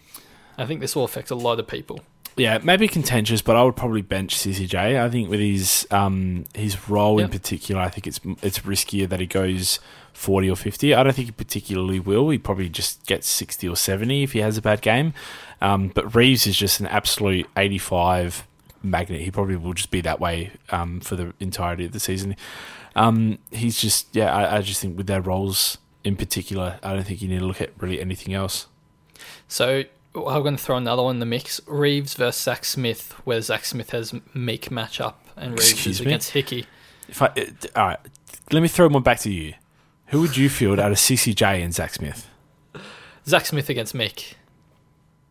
I think this will affect a lot of people. Yeah, maybe contentious, but I would probably bench CCJ. I think with his um, his role in particular, I think it's it's riskier that he goes forty or fifty. I don't think he particularly will. He probably just gets sixty or seventy if he has a bad game. Um, but Reeves is just an absolute eighty-five magnet. He probably will just be that way um, for the entirety of the season. Um, he's just yeah. I, I just think with their roles in particular, I don't think you need to look at really anything else. So I'm going to throw another one in the mix. Reeves versus Zach Smith, where Zach Smith has Meek matchup and Reeves Excuse is me? against Hickey. If I, uh, all right, let me throw one back to you. Who would you field out of CCJ and Zach Smith? Zach Smith against Meek,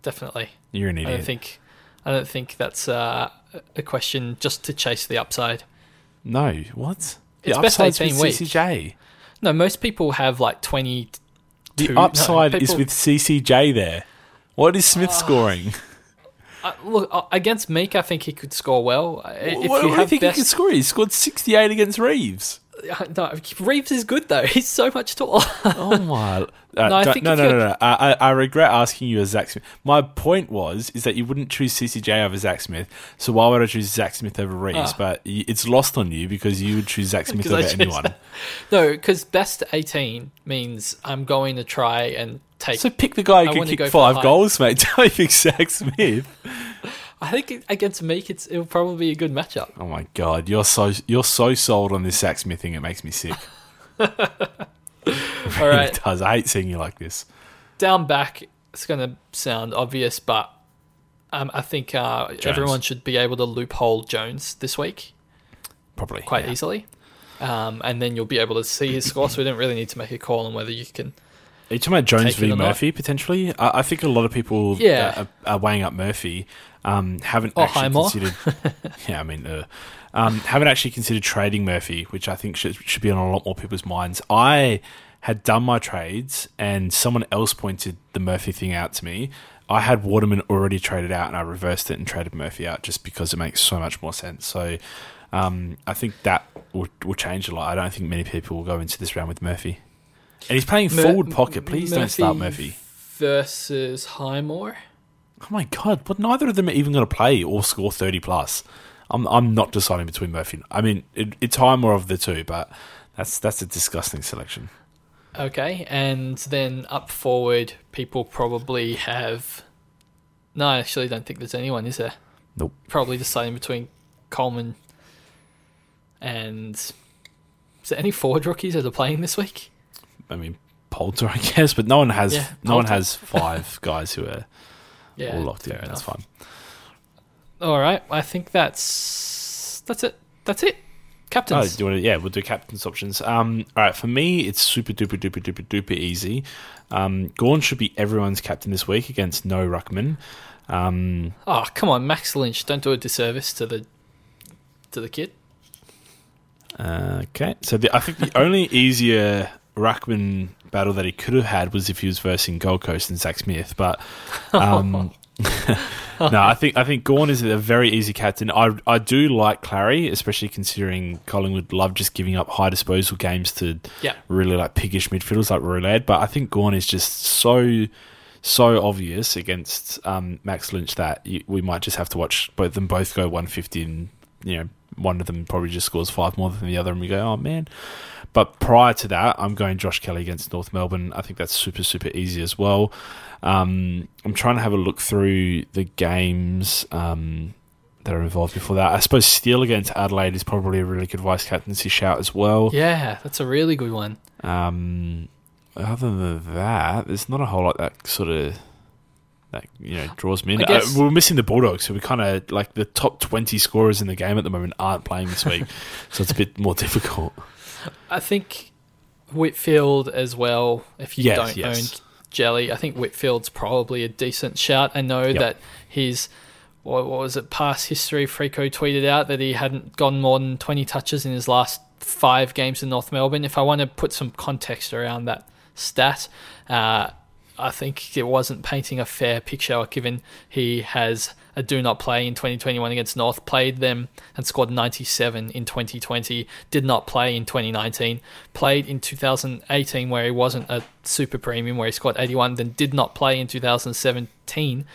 definitely. You're an idiot. I don't think I don't think that's uh, a question just to chase the upside. no, what? It's the best upside's 18 with week. CCJ. No, most people have like twenty. The two- no, upside is with CCJ there. What is Smith scoring? Uh, look uh, against Meek. I think he could score well. Uh, If what you do have you think best, he can score? He scored 68 against Reeves. No, Reeves is good though. He's so much taller. Oh my! Uh, No, I think no, if no, no, no. I, I, I regret asking you as Zach Smith. My point was is that you wouldn't choose CCJ over Zach Smith. So why would I choose Zach Smith over Reeves? Ah. But it's lost on you because you would choose Zach Smith over anyone. that. no, because best eighteen means I'm going to try and take. So pick the guy I who can kick five goals, mate. Don't pick Zach Smith. I think against Meek, it's it'll probably be a good matchup. Oh my god, you're so you're so sold on this Zach Smith thing. It makes me sick. All right, It does. I hate seeing you like this. down back. It's going to sound obvious, but um, I think uh, everyone should be able to loophole Jones this week Probably quite yeah. easily, um, and then you'll be able to see his score. So we don't really need to make a call on whether you can. Are you talking about Jones v or not? Murphy potentially? I, I think a lot of people Yeah. are, are weighing up Murphy um, haven't Or actually considered. yeah, I mean, uh, um, haven't actually considered trading Murphy, which I think should should be on a lot more people's minds. I had done my trades, and someone else pointed the Murphy thing out to me. I had Waterman already traded out, and I reversed it and traded Murphy out just because it makes so much more sense. So. Um, I think that will, will change a lot. I don't think many people will go into this round with Murphy. And he's playing Mur- forward pocket. Please don't start Murphy. versus Highmore. Oh my god! But neither of them are even going to play or score thirty plus. I'm I'm not deciding between Murphy. I mean, it, it's Highmore of the two, but that's that's a disgusting selection. Okay, and then up forward, people probably have. No, I actually don't think there's anyone, is there? Nope. Probably deciding between Coleman and. Is there any forward rookies that are playing this week? I mean, Poulter, I guess, but no one has Yeah, no one has five guys who are Yeah, all locked in. fair That's fine. All right, I think that's that's it. That's it. Oh, Captains. do you want to, yeah, we'll do captain's options. Um, all right, for me, it's super duper duper duper duper easy. Um, Gawn should be everyone's captain this week against no Ruckman. Um, oh, come on, Max Lynch! Don't do a disservice to the to the kid. Uh, okay, so the, I think the only easier Ruckman battle that he could have had was if he was versing Gold Coast and Zach Smith, but um, no, I think I think Gawn is a very easy captain. I I do like Clarry, especially considering Collingwood love just giving up high disposal games to Yeah. really like piggish midfielders like Roulade, but I think Gawn is just so so obvious against um, Max Lynch that you, we might just have to watch both them both go 150 and you know one of them probably just scores five more than the other and we go oh man but prior to that I'm going Josh Kelly against North Melbourne I think that's super super easy as well um, I'm trying to have a look through the games um, that are involved before that I suppose Steele against Adelaide is probably a really good vice captaincy shout as well Yeah, that's a really good one. um, other than that, there's not a whole lot that sort of that you know draws me in. Uh, we're missing the Bulldogs, so we kind of like the top twenty scorers in the game at the moment aren't playing this week, so it's a bit more difficult. I think Whitfield as well. If you Yes, don't yes. own Jelly, I think Whitfield's probably a decent shout. I know Yep. that his what, what was it past history? Frico tweeted out that he hadn't gone more than twenty touches in his last five games in North Melbourne. If I want to put some context around that stat, uh, I think it wasn't painting a fair picture given he has a do not play in 2021 against North, played them and scored 97 in 2020, did not play in 2019, played in 2018 where he wasn't a super premium, where he scored 81, then did not play in 2017,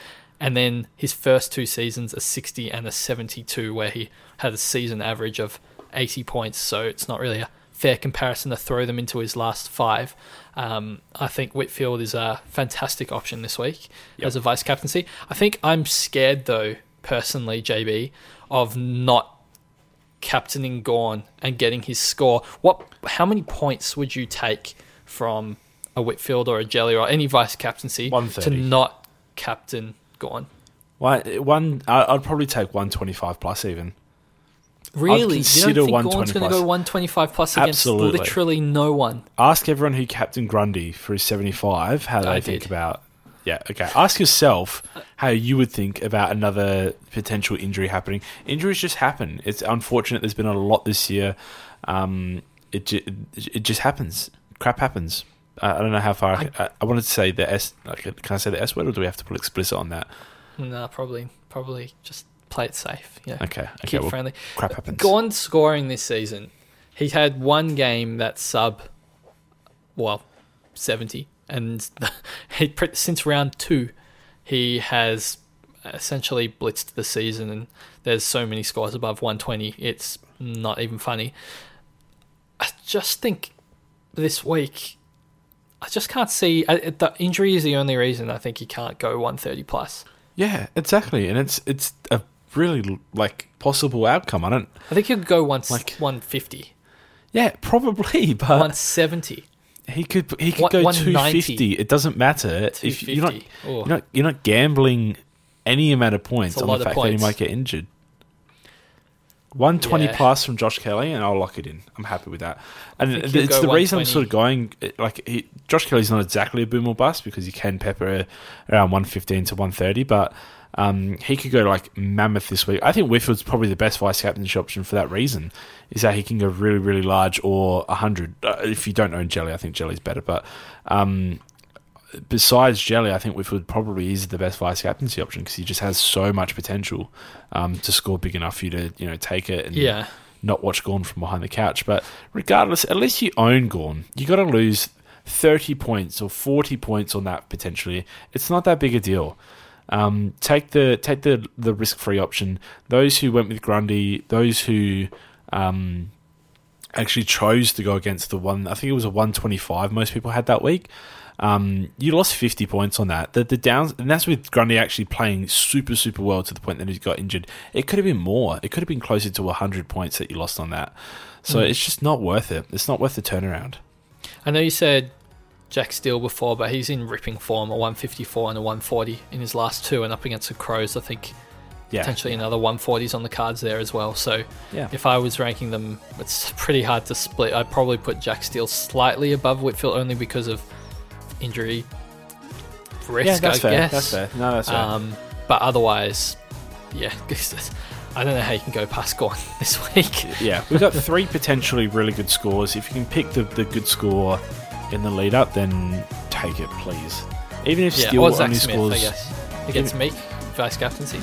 and then his first two seasons, a 60 and a 72, where he had a season average of 80 points, so it's not really a fair comparison to throw them into his last five. Um, I think Whitfield is a fantastic option this week Yep. as a vice captaincy. I think I'm scared though, personally, JB, of not captaining Gawn and getting his score. What? How many points would you take from a Whitfield or a Jelly or any vice captaincy to not captain Gawn? Why one? I'd probably take one twenty five plus even. Really? You consider don't think 120 Gawn's going to go 125 plus against Absolutely. literally no one? Ask everyone who captained Grundy for his seventy five how they I think did. about. Yeah, okay. Ask yourself how you would think about another potential injury happening. Injuries just happen. It's unfortunate. There's been a lot this year. Um, it ju- it just happens. Crap happens. I don't know how far. I, I, I wanted to say the s. Like, can I say the s word, or do we have to put explicit on that? No, probably, probably just play it safe. Yeah. Okay, okay, Kid well, friendly. crap happens. Gawn scoring this season. He had one game that's sub, well, seventy, and he since round two, he has essentially blitzed the season, and there's so many scores above one twenty. It's not even funny. I just think this week. I just can't see uh, the injury is the only reason I think he can't go 130 plus. Yeah, exactly, and it's it's a really like possible outcome. I don't. I think he could go once Like- 150, Yeah, probably, but 170. he could he could go two fifty. It doesn't matter if you're not Oh. you're not you're not gambling any amount of points on the fact that he might get injured. One twenty Yeah. plus from Josh Kelly, and I'll lock it in. I'm happy with that. And it's the reason I'm sort of going eh, like he, Josh Kelly's not exactly a boom or bust because you can pepper around one fifteen to one thirty, but um, he could go like mammoth this week. I think Whitfield's probably the best vice captaincy option for that reason. Is that he can go really really large or hundred. Uh, if you don't own Jelly, I think Jelly's better, but. Um, besides Jelly, I think Whitfield probably is the best vice captaincy option because he just has so much potential um, to score big enough for you to you know take it and Yeah. not watch Gawn from behind the couch. But regardless, at least you own Gawn. You got to lose thirty points or forty points on that potentially. It's not that big a deal. Um, take the take the the risk free option. Those who went with Grundy, those who um, actually chose to go against the one. I think it was a 125. Most people had that week. Um, you lost 50 points on that. The the downs, and that's with Grundy actually playing super super well to the point that he got injured. It could have been more. It could have been closer to 100 points that you lost on that. So Mm. it's just not worth it. It's not worth the turnaround. I know you said Jack Steele before, but he's in ripping form a 154 and a 140 in his last two, and up against the Crows, I think Yeah. potentially another 140s on the cards there as well. So Yeah. if I was ranking them, it's pretty hard to split. I'd probably put Jack Steele slightly above Whitfield only because of injury risk, Yeah, that's I fair. guess. That's fair. No, that's fair. Um, but otherwise, yeah, I don't know how you can go past Gawn this week. Yeah, we've got three potentially really good scores. If you can pick the, the good score in the lead up, then take it, please. Even if Yeah, Steele only Smith, scores. I guess, against Meek, vice captaincy.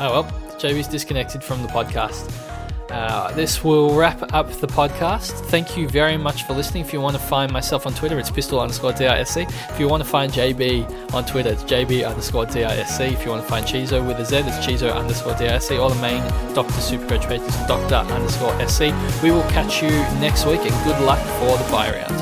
Oh well, JB's disconnected from the podcast. Uh, this will wrap up the podcast. Thank you very much for listening. If you want to find myself on Twitter, it's pistol underscore DISC. If you want to find JB on Twitter, it's JB underscore DISC. If you want to find Chizo with a Z, it's Chizo underscore DISC. All the main Dr. Is Dr. underscore SC. We will catch you next week and good luck for the bye round.